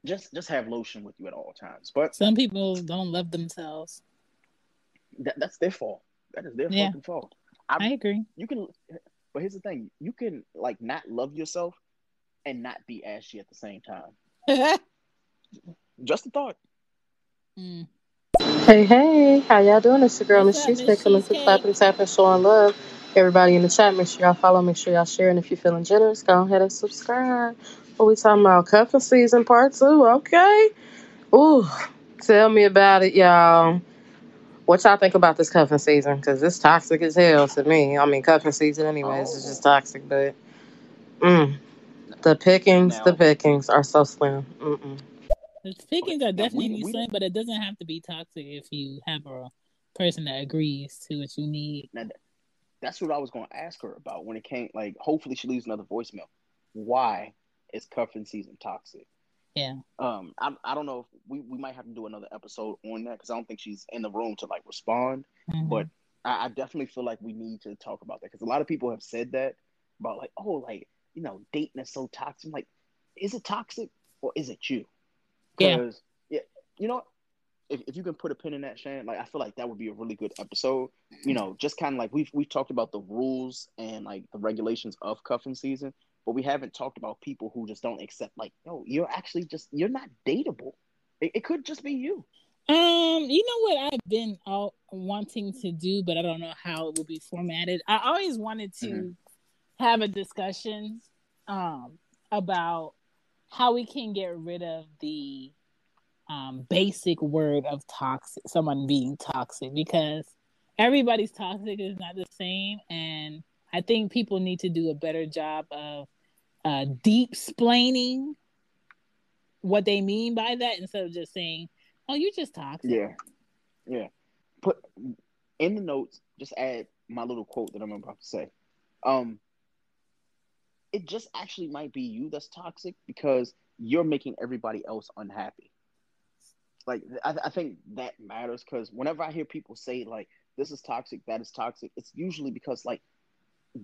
just just have lotion with you at all times. But some people don't love themselves. That, that's their fault. That is their yeah. fucking fault. I, I agree. You can, but here's the thing: you can like not love yourself and not be ashy at the same time. just a thought. Mm. Hey, hey, how y'all doing? It's your girl, Miss Cheesecake, coming to clapping, tapping, showing love. Everybody in the chat, make sure y'all follow, make sure y'all share, and if you're feeling generous, go ahead and subscribe. What we talking about? Cuffing season part two. Okay. Ooh, tell me about it, y'all. What y'all think about this cuffing season? Because it's toxic as hell to me. I mean, cuffing season, anyways, oh. is just toxic. But mm, the pickings, now, the pickings are so slim. Mm-mm. The pickings are definitely we, slim, but it doesn't have to be toxic if you have a person that agrees to what you need. Now, that's what I was going to ask her about when it came. Like, hopefully, she leaves another voicemail. Why is cuffing season toxic? Yeah. Um, I, I don't know if we, we might have to do another episode on that because I don't think she's in the room to like respond. Mm-hmm. But I, I definitely feel like we need to talk about that because a lot of people have said that about like, oh, like you know, dating is so toxic. I'm like, is it toxic or is it you? Because yeah. yeah, you know, if, if you can put a pin in that, Shan, like I feel like that would be a really good episode. You know, just kind of like we've we've talked about the rules and like the regulations of cuffing season, but we haven't talked about people who just don't accept. Like, no, you're actually just you're not dateable. It, it could just be you. Um, you know what I've been all wanting to do, but I don't know how it will be formatted. I always wanted to mm-hmm. have a discussion um about how we can get rid of the um, basic word of toxic, someone being toxic, because everybody's toxic is not the same. And I think people need to do a better job of uh, deep splaining what they mean by that instead of just saying, oh, you're just toxic. Yeah. Yeah. Put in the notes, just add my little quote that I'm about to say. Um, it just actually might be you that's toxic because you're making everybody else unhappy. Like I, I think that matters because whenever I hear people say like this is toxic, that is toxic, it's usually because like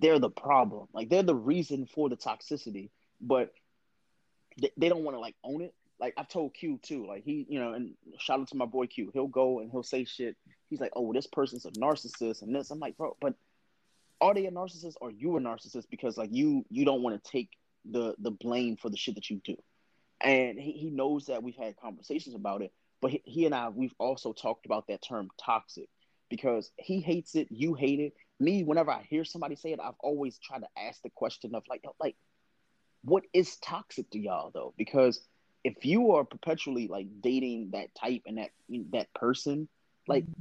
they're the problem. Like they're the reason for the toxicity, but they, they don't want to like own it. Like I've told Q too. Like he, you know, and shout out to my boy Q. He'll go and he'll say shit. He's like, "Oh, this person's a narcissist," and this. I'm like, bro, but are they a narcissist or you a narcissist because like you you don't want to take the the blame for the shit that you do and he, he knows that we've had conversations about it but he, he and i we've also talked about that term toxic because he hates it you hate it me whenever i hear somebody say it i've always tried to ask the question of like like what is toxic to y'all though because if you are perpetually like dating that type and that that person like mm-hmm.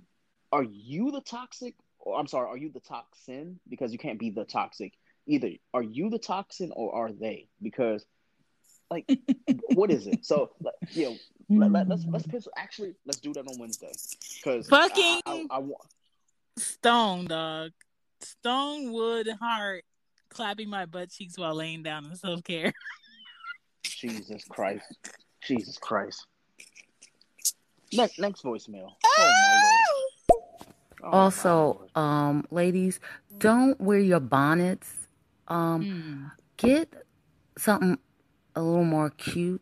are you the toxic or I'm sorry, are you the toxin? Because you can't be the toxic either. Are you the toxin or are they? Because like what is it? So you know, let, let, us let's mm-hmm. pencil. Actually, let's do that on Wednesday. Because fucking I, I, I, want Stone dog, Stone Wood Heart clapping my butt cheeks while laying down in self care. Jesus Christ, Jesus Christ. Next next voicemail. Oh. Oh, also, um, ladies, don't wear your bonnets Um, mm. get something a little more cute,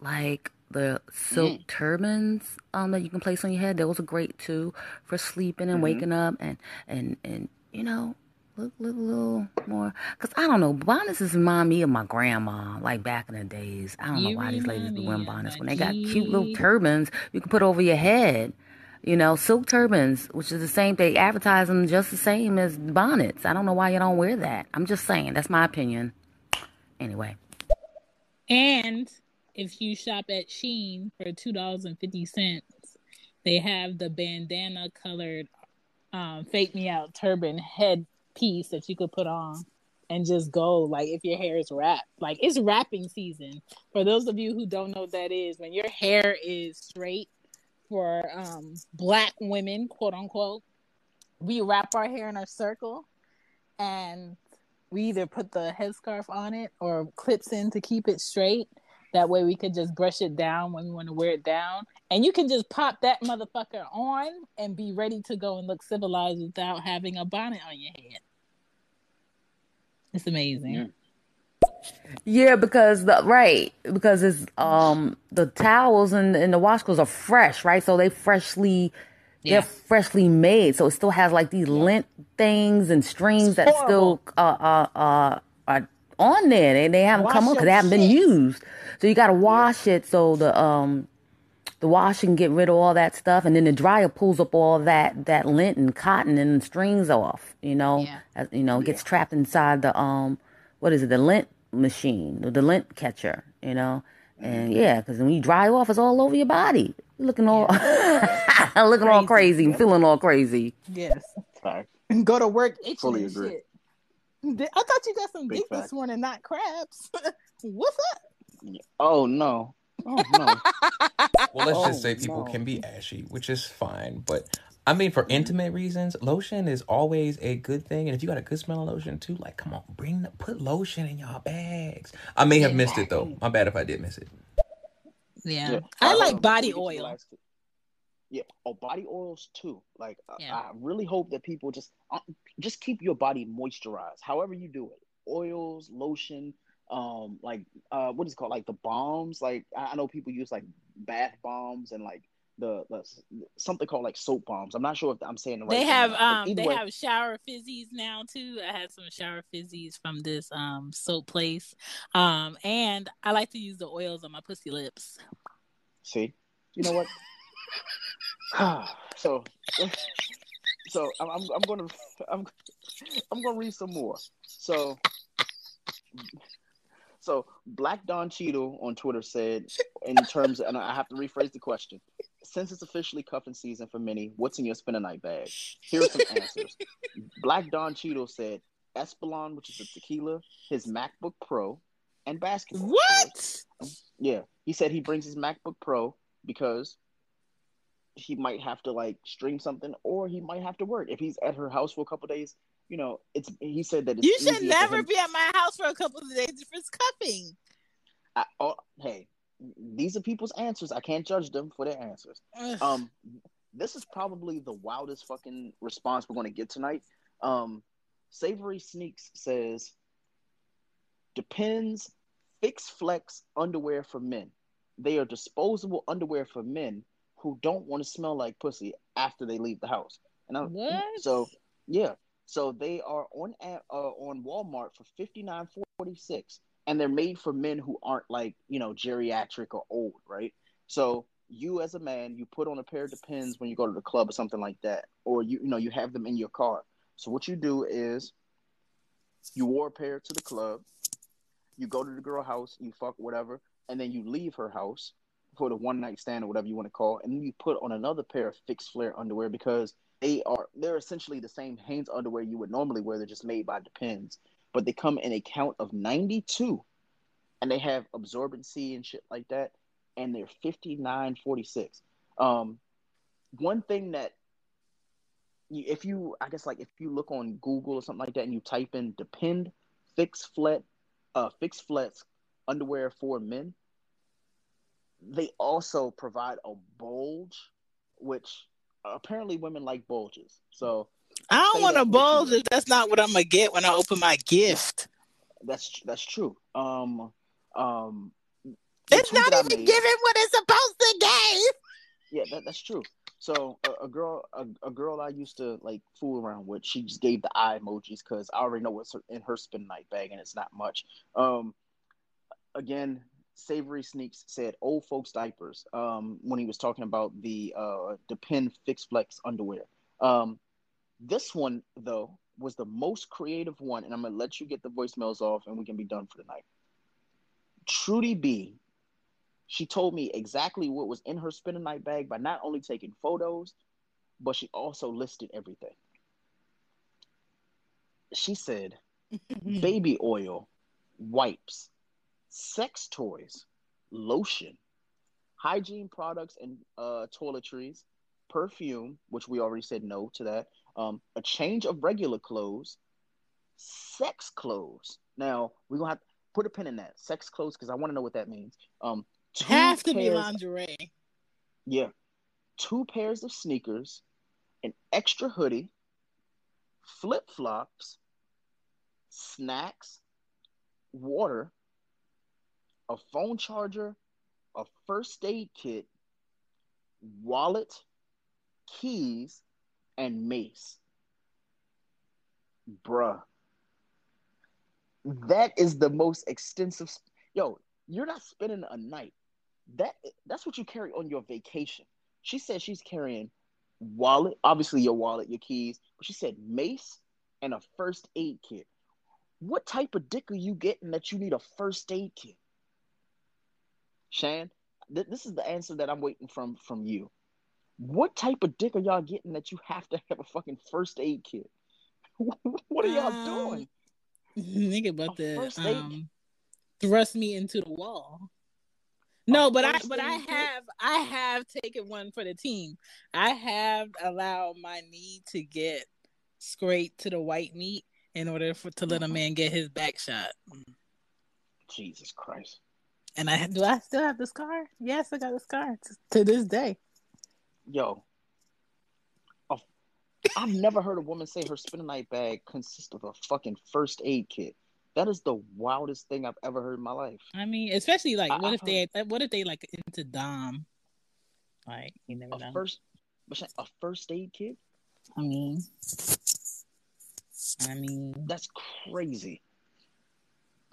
like the silk mm. turbans um that you can place on your head. Those are great too for sleeping and mm-hmm. waking up and and and you know look, look a little more. Cause I don't know, bonnets remind me of my grandma, like back in the days. I don't you know why these ladies be wearing bonnets when they got cute little turbans you can put over your head. You know, silk turbans, which is the same. They advertise them just the same as bonnets. I don't know why you don't wear that. I'm just saying. That's my opinion. Anyway. And if you shop at Shein for two dollars and fifty cents, they have the bandana colored um, fake me out turban head piece that you could put on and just go like if your hair is wrapped. Like it's wrapping season. For those of you who don't know what that is when your hair is straight for um black women quote unquote we wrap our hair in a circle and we either put the headscarf on it or clips in to keep it straight that way we could just brush it down when we want to wear it down. And you can just pop that motherfucker on and be ready to go and look civilized without having a bonnet on your head. It's amazing. Yeah. Yeah, because the right because it's um the towels and, and the washcloths are fresh, right? So they freshly yeah. they're freshly made, so it still has like these lint things and strings that still uh uh uh are on there. and they haven't Wash come on because they haven't shit. been used. So you got to wash it so the um the wash can get rid of all that stuff, and then the dryer pulls up all that that lint and cotton and strings off. You know, yeah. As, you know, gets trapped inside the um what is it the lint machine, the, the lint catcher. You know, and mm-hmm. yeah, because when you dry off, it's all over your body. You're looking all yeah. looking crazy. all crazy, feeling all crazy. Yes. Sorry. Go to work itching Fully agree. Shit. I thought you got some Big dick fact. this morning, not crabs. What's up? Oh no. Oh no. well, let's oh, just say people no. can be ashy, which is fine. But I mean, for intimate reasons, lotion is always a good thing. And if you got a good smelling lotion too, like, come on, bring the, put lotion in y'all bags. I may have missed it though. My bad if I did miss it. Yeah, yeah. I, I like body oil. Yeah, oh, body oils too. Like, yeah. I, I really hope that people just uh, just keep your body moisturized. However you do it, oils, lotion, um like uh what is it called? Like the bombs? Like i know people use like bath bombs and like the, the something called like soap bombs. I'm not sure if i'm saying the right. they have um they way, have shower fizzies now too. I had some shower fizzies from this um soap place. Um and i like to use the oils on my pussy lips. See? You know what? So so I'm, I'm, I'm gonna I'm I'm gonna read some more. So so Black Don Cheadle on Twitter said, in terms, and I have to rephrase the question. Since it's officially cuffing season for many, what's in your spend a night bag? Here are some answers. Black Don Cheadle said Espolòn, which is a tequila, his MacBook Pro, and basketball. What? Yeah, he said he brings his MacBook Pro because he might have to like stream something, or he might have to work. If he's at her house for a couple days, you know, it's he said that you should never be at my house for a couple of days if it's cuffing. I, oh, hey, these are people's answers. I can't judge them for their answers. um, this is probably the wildest fucking response we're going to get tonight. Um, Savory Sneaks says, depends. Fit-Flex underwear for men. They are disposable underwear for men who don't want to smell like pussy after they leave the house. And I, what? So yeah, so they are on uh, on Walmart for fifty nine forty six, and they're made for men who aren't like you know geriatric or old, right? So you as a man, you put on a pair of Depends when you go to the club or something like that, or you you know you have them in your car. So what you do is you wore a pair to the club, you go to the girl house, you fuck whatever, and then you leave her house for the one night stand or whatever you want to call, and then you put on another pair of fixed flare underwear because they are they're essentially the same Hanes underwear you would normally wear. They're just made by Depends, but they come in a count of ninety two, and they have absorbency and shit like that, and they're fifty nine forty six. Um, one thing that if you I guess like if you look on Google or something like that and you type in Depend fixed flat uh fixed flats underwear for men, they also provide a bulge, which apparently women like bulges. So I don't want a bulge if that's not what I'm gonna get when I open my gift. That's that's true. Um, um, it's not even made, giving what it's supposed to give. Yeah, that, that's true. So a, a girl, a, a, girl I used to like fool around with, she just gave the eye emojis because I already know what's in her spin night bag, and it's not much. Um, again, Savory Sneaks said old folks diapers. Um, when he was talking about the uh the Pin Fit-Flex underwear. Um, this one though was the most creative one, and I'm gonna let you get the voicemails off, and we can be done for the night. Trudy B she told me exactly what was in her spinning night bag by not only taking photos, but she also listed everything. She said baby oil, wipes, sex toys, lotion, hygiene products and uh, toiletries, perfume, which we already said no to that, um, a change of regular clothes, sex clothes. Now, we're going to have to put a pin in that. Sex clothes, because I want to know what that means. Um, have to be lingerie. Yeah. Two pairs of sneakers, an extra hoodie, flip flops, snacks, water, a phone charger, a first aid kit, wallet, keys, and mace. Bruh. That is the most extensive. Yo, you're not spending a night that that's what you carry on your vacation. She said she's carrying wallet, obviously your wallet, your keys, but she said mace and a first aid kit. What type of dick are you getting that you need a first aid kit? Shan, th- this is the answer that I'm waiting from from you. What type of dick are y'all getting that you have to have a fucking first aid kit? what are y'all um, doing? Nigga, about the um, thrust me into the wall. No, but I but I have I have taken one for the team. I have allowed my knee to get scraped to the white meat in order for to let a man get his back shot. Jesus Christ. And I do I still have the scar? Yes, I got the scar to, to this day. Yo. oh, I've never heard a woman say her night bag consists of a fucking first aid kit. That is the wildest thing I've ever heard in my life. I mean, especially like, what I, if they, what if they like into dom? Like, you never a know. First, a first aid kit. I mean, I mean, that's crazy.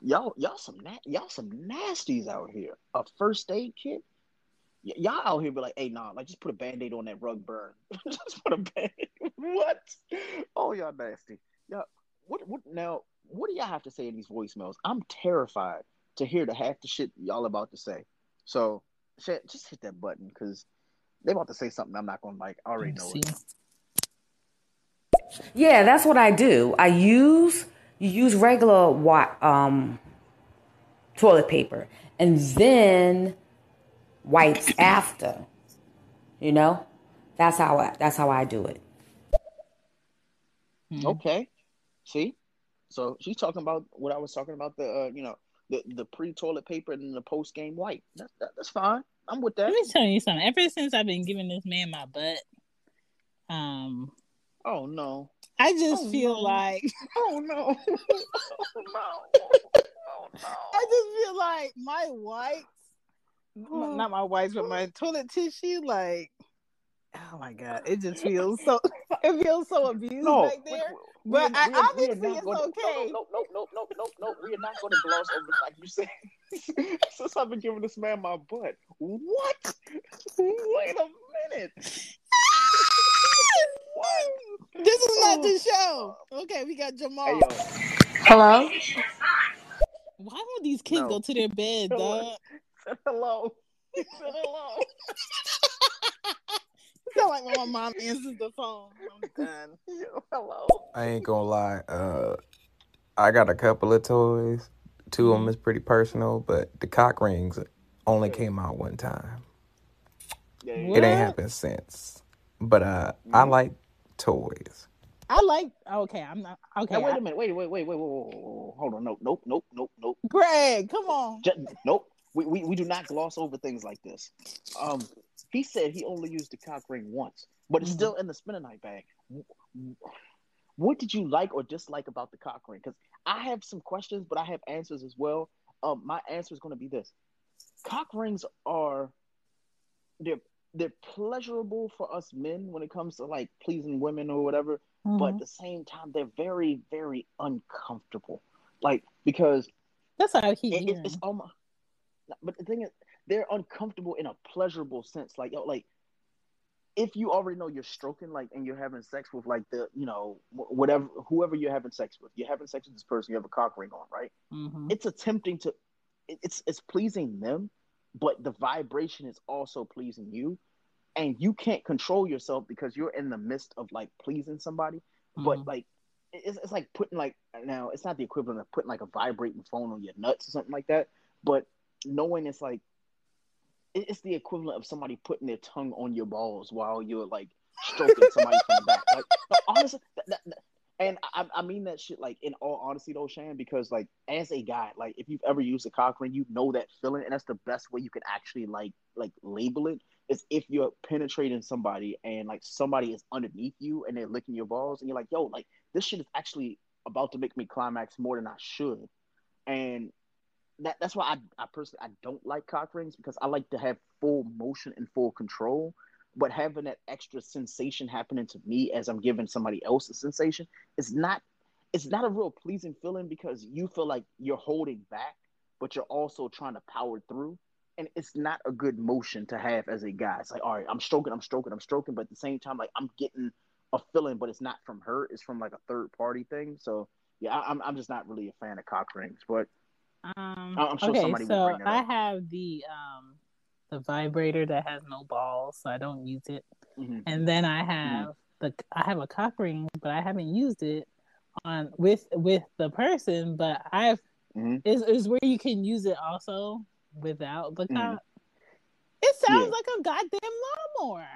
Y'all, y'all some na- y'all some nasties out here. A first aid kit. Y- y'all out here be like, hey, nah, like just put a band-aid on that rug burn. just put a band. what? Oh, y'all nasty. Y'all, what? What now? what do y'all have to say in these voicemails? I'm terrified to hear the half the shit y'all about to say. So, just hit that button because they about to say something I'm not going to like. I already know it. Yeah, that's what I do. I use you use regular what um toilet paper and then wipes after. You know, that's how I, that's how I do it. Okay, see, so she's talking about what I was talking about the uh, you know the the pre toilet paper and the post game wipe. That, that, that's fine. I'm with that. Let me tell you something. Ever since I've been giving this man my butt, um, oh no, I just oh, feel no. like, oh no, oh no, oh no. I just feel like my wipes, not my wipes, but my toilet tissue, like Oh my god, it just feels so. It feels so abused no, back there. We, but we, I, we, obviously it's gonna, okay. No, no, no, no, no, no, no. We are not going to gloss over like you said. Since I've been giving this man my butt. What? Wait a minute. What? This is not the show. Okay, we got Jamal. Hey, Hello. Why don't these kids no. go to their bed, dog? Hello. hello sound like when my mom answers the phone. I'm done. Hello. I ain't gonna lie. Uh, I got a couple of toys. Two of them is pretty personal, but the cock rings only came out one time. It ain't happened since. But uh, I mm. like toys. I like. Okay, I'm not. Okay, wait a minute. Wait, wait, wait, wait, wait, wait, wait. Hold on. Nope, nope, nope, nope, nope. Greg, come on. Just, nope. We, we we do not gloss over things like this. Um, he said he only used the cock ring once, but it's mm-hmm. still in the spinning night bag. What did you like or dislike about the cock ring? Because I have some questions, but I have answers as well. Um, my answer is going to be this: cock rings are they're they're pleasurable for us men when it comes to like pleasing women or whatever, mm-hmm. but at the same time they're very very uncomfortable. Like because that's how he it, it, it's almost. But the thing is, they're uncomfortable in a pleasurable sense. Like yo, like if you already know you're stroking like and you're having sex with like the you know whatever whoever you're having sex with you're having sex with this person you have a cock ring on right mm-hmm. it's attempting to it's it's pleasing them but the vibration is also pleasing you and you can't control yourself because you're in the midst of like pleasing somebody mm-hmm. but like it's, it's like putting like now it's not the equivalent of putting like a vibrating phone on your nuts or something like that but knowing it's like it's the equivalent of somebody putting their tongue on your balls while you're like stroking somebody from the back. Like, honestly, that, that, and I, I mean that shit like in all honesty though, Shan, because like as a guy, like if you've ever used a cock ring, you know that feeling, and that's the best way you can actually like like label it is if you're penetrating somebody and like somebody is underneath you and they're licking your balls, and you're like, yo, like this shit is actually about to make me climax more than I should, and that that's why I, I personally I don't like cock rings because I like to have full motion and full control. But having that extra sensation happening to me as I'm giving somebody else a sensation is not it's not a real pleasing feeling because you feel like you're holding back, but you're also trying to power through. And it's not a good motion to have as a guy. It's like, all right, I'm stroking, I'm stroking, I'm stroking, but at the same time, like I'm getting a feeling, but it's not from her, it's from like a third party thing. So yeah, I, I'm I'm just not really a fan of cock rings. But um, I'm sure okay, so I have the um the vibrator that has no balls, so I don't use it. Mm-hmm. And then I mm-hmm. have mm-hmm. the I have a cock ring, but I haven't used it on with with the person. But I've mm-hmm. is is where you can use it also without the mm-hmm. cock. It sounds yeah. like a goddamn lawnmower.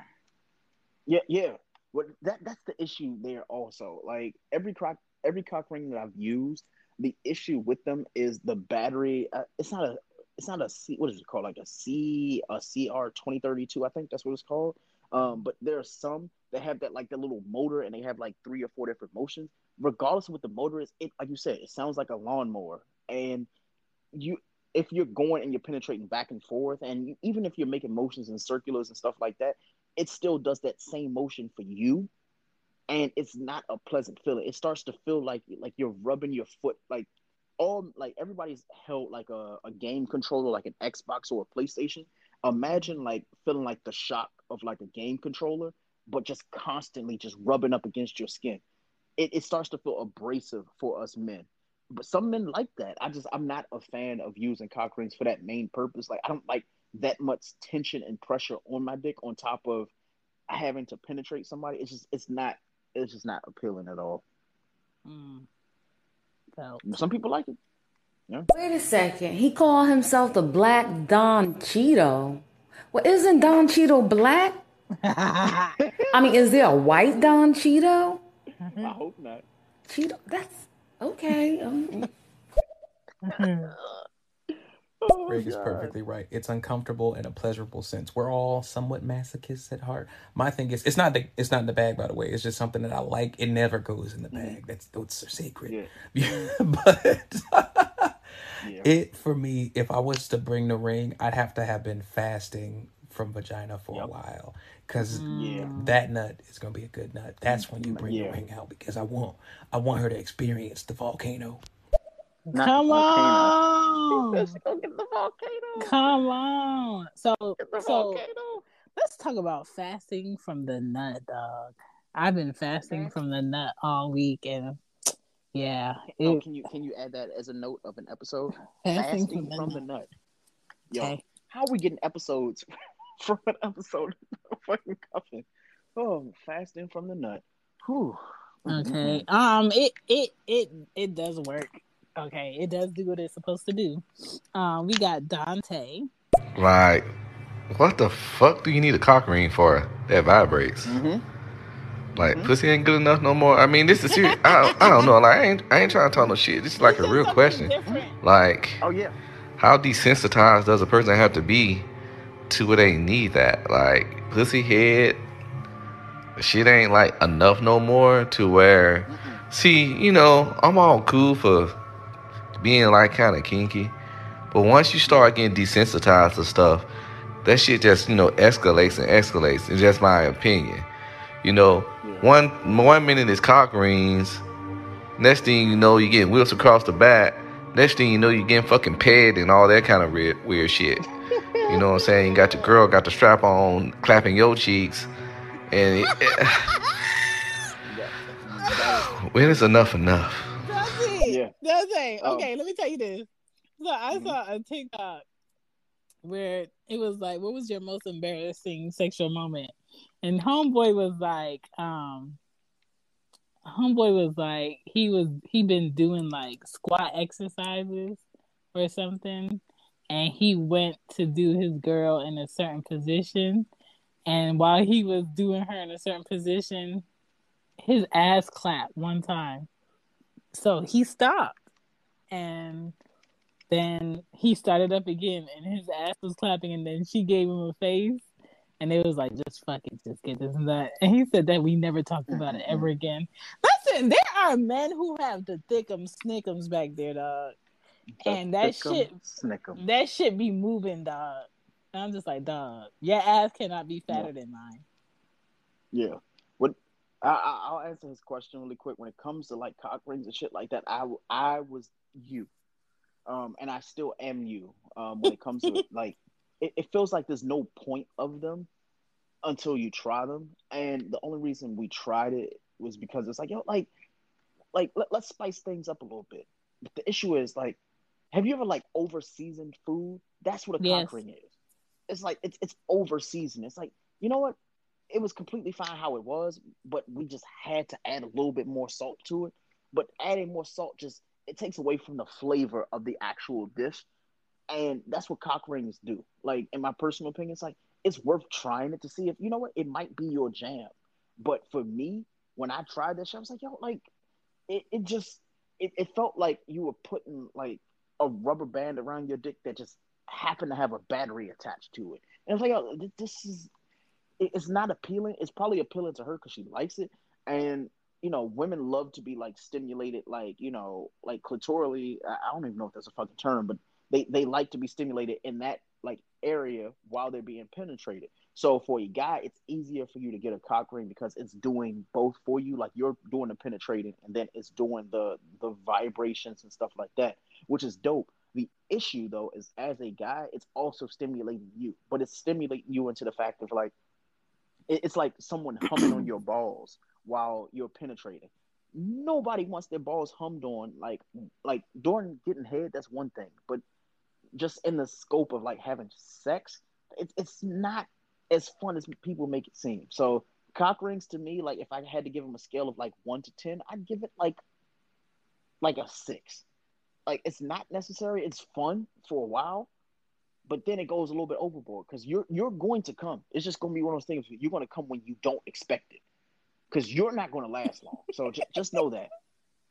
Yeah, yeah. What that that's the issue there also. Like every cock every cock ring that I've used the issue with them is the battery. Uh, it's not a it's not a C. What is it called? Like a C a CR twenty thirty two. I think that's what it's called. Um, but there are some that have that like the little motor and they have like three or four different motions. Regardless of what the motor is, it like you said, it sounds like a lawnmower. And you if you're going and you're penetrating back and forth, and you, even if you're making motions and circulars and stuff like that, it still does that same motion for you and it's not a pleasant feeling. It starts to feel like like you're rubbing your foot like all like everybody's held like a, a game controller like an Xbox or a PlayStation. Imagine like feeling like the shock of like a game controller, but just constantly just rubbing up against your skin. It, it starts to feel abrasive for us men. But some men like that. I just I'm not a fan of using cock rings for that main purpose. Like I don't like that much tension and pressure on my dick on top of having to penetrate somebody. It's just it's not it's just not appealing at all. Mm. Some people like it. Yeah. Wait a second. He called himself the Black Don Cheeto. Well, isn't Don Cheeto black? I mean, is there a white Don Cheeto? I hope not. Cheeto. That's okay. Um, Oh, Greg is perfectly right. It's uncomfortable in a pleasurable sense. We're all somewhat masochists at heart. My thing is, it's not the it's not in the bag, by the way. It's just something that I like. It never goes in the mm-hmm. bag. That's those are sacred. Yeah. but yeah. it for me, if I was to bring the ring, I'd have to have been fasting from vagina for yep. a while because yeah. that nut is gonna be a good nut. That's when you bring yeah. the ring out because I want I want her to experience the volcano. Come on. Go get the volcano. Come on. So, so volcano. let's talk about fasting from the nut, dog. I've been fasting from the nut all week, and yeah. It, oh, can you can you add that as a note of an episode? Fasting, fasting from, from, the nut. Yo, okay. how are we getting episodes from an episode of fucking cuffing? Oh, fasting from the nut. Whew. Okay. Um. It it it it does work. Okay, it does do what it's supposed to do. Um, we got Dante. Like, what the fuck do you need a cock ring for that vibrates? Mm-hmm. Like, mm-hmm. pussy ain't good enough no more. I mean, this is serious. I, I don't know. Like, I ain't, I ain't trying to talk no shit. This is like a real question. Different. Like, oh yeah, how desensitized does a person have to be to where they need that? Like, pussy head, shit ain't like enough no more to where. Mm-hmm See, you know, I'm all cool for being like kind of kinky, but once you start getting desensitized to stuff, that shit just you know escalates and escalates. It's just my opinion. You know, one one minute is cock rings, next thing you know you get whips across the back. Next thing you know you're getting fucking paid and all that kind of weird, weird shit. You know what I'm saying? You got your girl got the strap on, clapping your cheeks, and it, when is enough enough? That's it. Yeah. That's it. Oh. Okay, let me tell you this. So I mm-hmm. saw a TikTok where it was like, "What was your most embarrassing sexual moment?" And homeboy was like, um, homeboy was like, he was he been doing like squat exercises or something, and he went to do his girl in a certain position, and while he was doing her in a certain position, his ass clapped one time. So he stopped and then he started up again and his ass was clapping and then she gave him a face and it was like just fuck it, just get this and that. And he said that we never talked about it ever again. Listen, there are men who have the thickums snickums back there, dog. The and that shit snickums. that shit be moving, dog. And I'm just like, dog, your ass cannot be fatter yeah. than mine. Yeah. I, will answer his question really quick. When it comes to like cock rings and shit like that, I I was you, um, and I still am you. Um, when it comes to like, it, it feels like there's no point of them until you try them, and the only reason we tried it was because it's like yo, like, like let, let's spice things up a little bit. But the issue is like, have you ever like over seasoned food? That's what a yes. cock ring is. It's like it's it's over seasoned. It's like you know what? It was completely fine how it was, but we just had to add a little bit more salt to it. But adding more salt just it takes away from the flavor of the actual dish. And that's what cock rings do. Like in my personal opinion, it's like it's worth trying it to see if you know what it might be your jam. But for me, when I tried this, I was like, yo, like it, it just it, it felt like you were putting like a rubber band around your dick that just happened to have a battery attached to it. And it's like, oh, this is it's not appealing. It's probably appealing to her because she likes it, and you know, women love to be like stimulated, like you know, like clitorally. I don't even know if that's a fucking term, but they they like to be stimulated in that like area while they're being penetrated. So for a guy, it's easier for you to get a cock ring because it's doing both for you. Like you're doing the penetrating, and then it's doing the the vibrations and stuff like that, which is dope. The issue though is as a guy, it's also stimulating you, but it's stimulating you into the fact of like it's like someone humming on your balls while you're penetrating. Nobody wants their balls hummed on. Like like during getting head, that's one thing, but just in the scope of like having sex, it's it's not as fun as people make it seem. So cock rings to me, like if I had to give them a scale of like one to ten, I'd give it like like a six. Like it's not necessary. It's fun for a while, but then it goes a little bit overboard because you're you're going to come. It's just going to be one of those things. You're going to come when you don't expect it, because you're not going to last long. So just, just know that.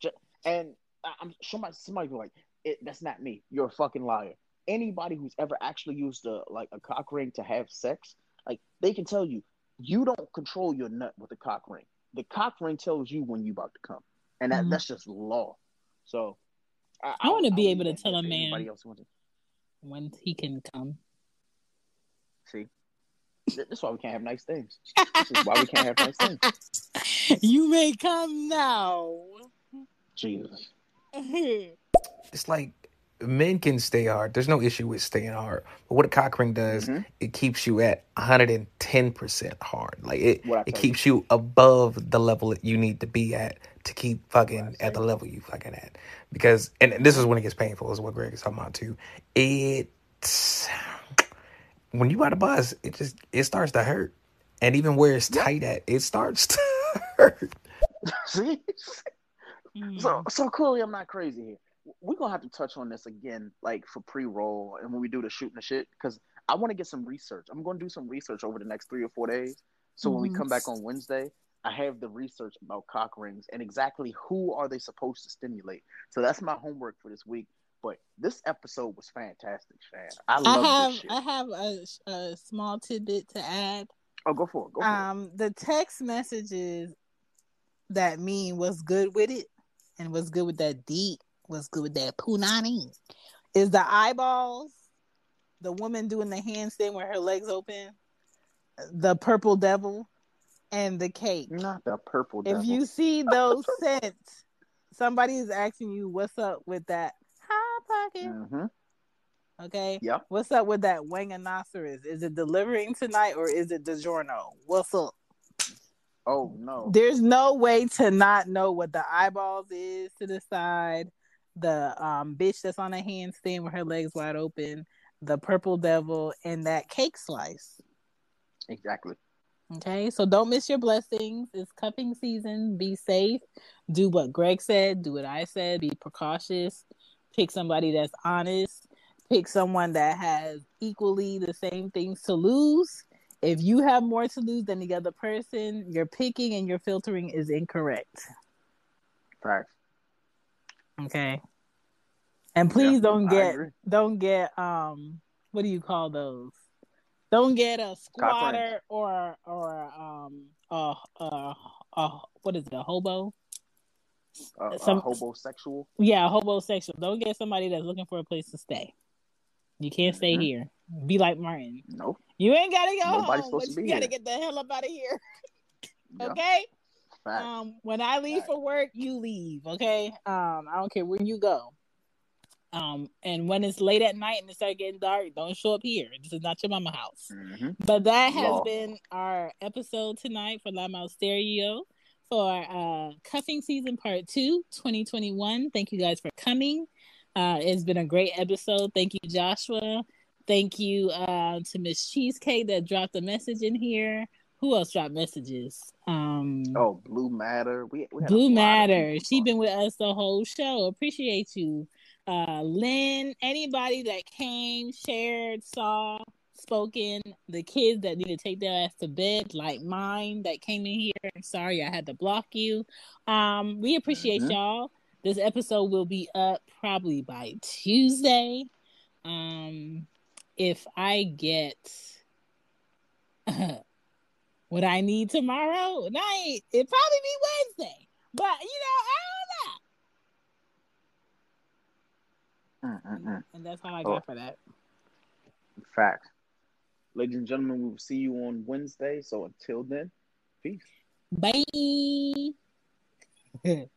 Just, and I'm somebody somebody like that's not me. You're a fucking liar. Anybody who's ever actually used a like a cock ring to have sex, like they can tell you, you don't control your nut with a cock ring. The cock ring tells you when you about to come, and that, mm-hmm. that's just law. So I, I want to be able to tell a man. Anybody else wants to when he can come. See, that's why we can't have nice things. This is why we can't have nice things. You may come now. Jesus. it's like men can stay hard. There's no issue with staying hard. But what a cock ring does, mm-hmm. it keeps you at 110% hard. Like it, it keeps you? you above the level that you need to be at to keep fucking at the level you fucking at. Because, and this is when it gets painful, is what Greg is talking about too. It when you got a buzz, it just it starts to hurt, and even where it's tight at, it starts to hurt. See, so so clearly I'm not crazy here. We're gonna have to touch on this again, like for pre-roll and when we do the shooting the shit, because I want to get some research. I'm gonna do some research over the next three or four days. So mm when we come back on Wednesday, I have the research about cock rings and exactly who are they supposed to stimulate. So that's my homework for this week. But this episode was fantastic, Shan. I love I have, this shit. I have a, a small tidbit to add. Oh, go for it. Go for um, it. The text messages that mean was good with it and what's good with that deep, what's good with that punani, is the eyeballs, the woman doing the handstand with her legs open, the purple devil, and the cake. Not the purple devil. If you see those scents, somebody is asking you what's up with that hot pocket. Mm-hmm. Okay. Yep. What's up with that wanganoceros? Is it delivering tonight or is it DiGiorno? What's up? Oh no. There's no way to not know what the eyeballs is to the side. The um bitch that's on a handstand with her legs wide open, the purple devil, and that cake slice. Exactly. Okay, so don't miss your blessings. It's cuffing season. Be safe. Do what Greg said. Do what I said. Be precautious. Pick somebody that's honest pick someone that has equally the same things to lose. If you have more to lose than the other person, your picking and your filtering is incorrect. Facts. Okay. And please yeah, don't get don't get um what do you call those? Don't get a squatter or or um uh uh uh what is it a hobo? Uh, Some, a hobosexual. Yeah, hobosexual. Don't get somebody that's looking for a place to stay. You can't stay mm-hmm. here. Be like Martin. No. You ain't gotta go Nobody's home, but you gotta here. get the hell up out of here. okay? Um, when I leave for work, you leave. Okay. Um, I don't care when you go. Um, and when it's late at night and it starts getting dark, don't show up here. This is not your mama house. Mm-hmm. But that has Law. been our episode tonight for Loudmouth Stereo for uh cuffing season part two, 2021. Thank you guys for coming. Uh, it's been a great episode. Thank you, Joshua. Thank you uh, to Miss Cheesecake that dropped a message in here. Who else dropped messages? Um, oh, Blue Matter. We, we Blue Matter. She been with us the whole show. Appreciate you, uh, Lynn. Anybody that came, shared, saw, spoken. The kids that need to take their ass to bed, like mine, that came in here. I'm sorry I had to block you. Um, we appreciate mm-hmm. y'all. This episode will be up probably by Tuesday. Um, if I get what I need tomorrow night, it probably be Wednesday. But you know, I don't know. Mm-mm-mm. And that's all I oh. got oh. for that. Fact. Ladies and gentlemen, we will see you on Wednesday. So until then, peace. Bye.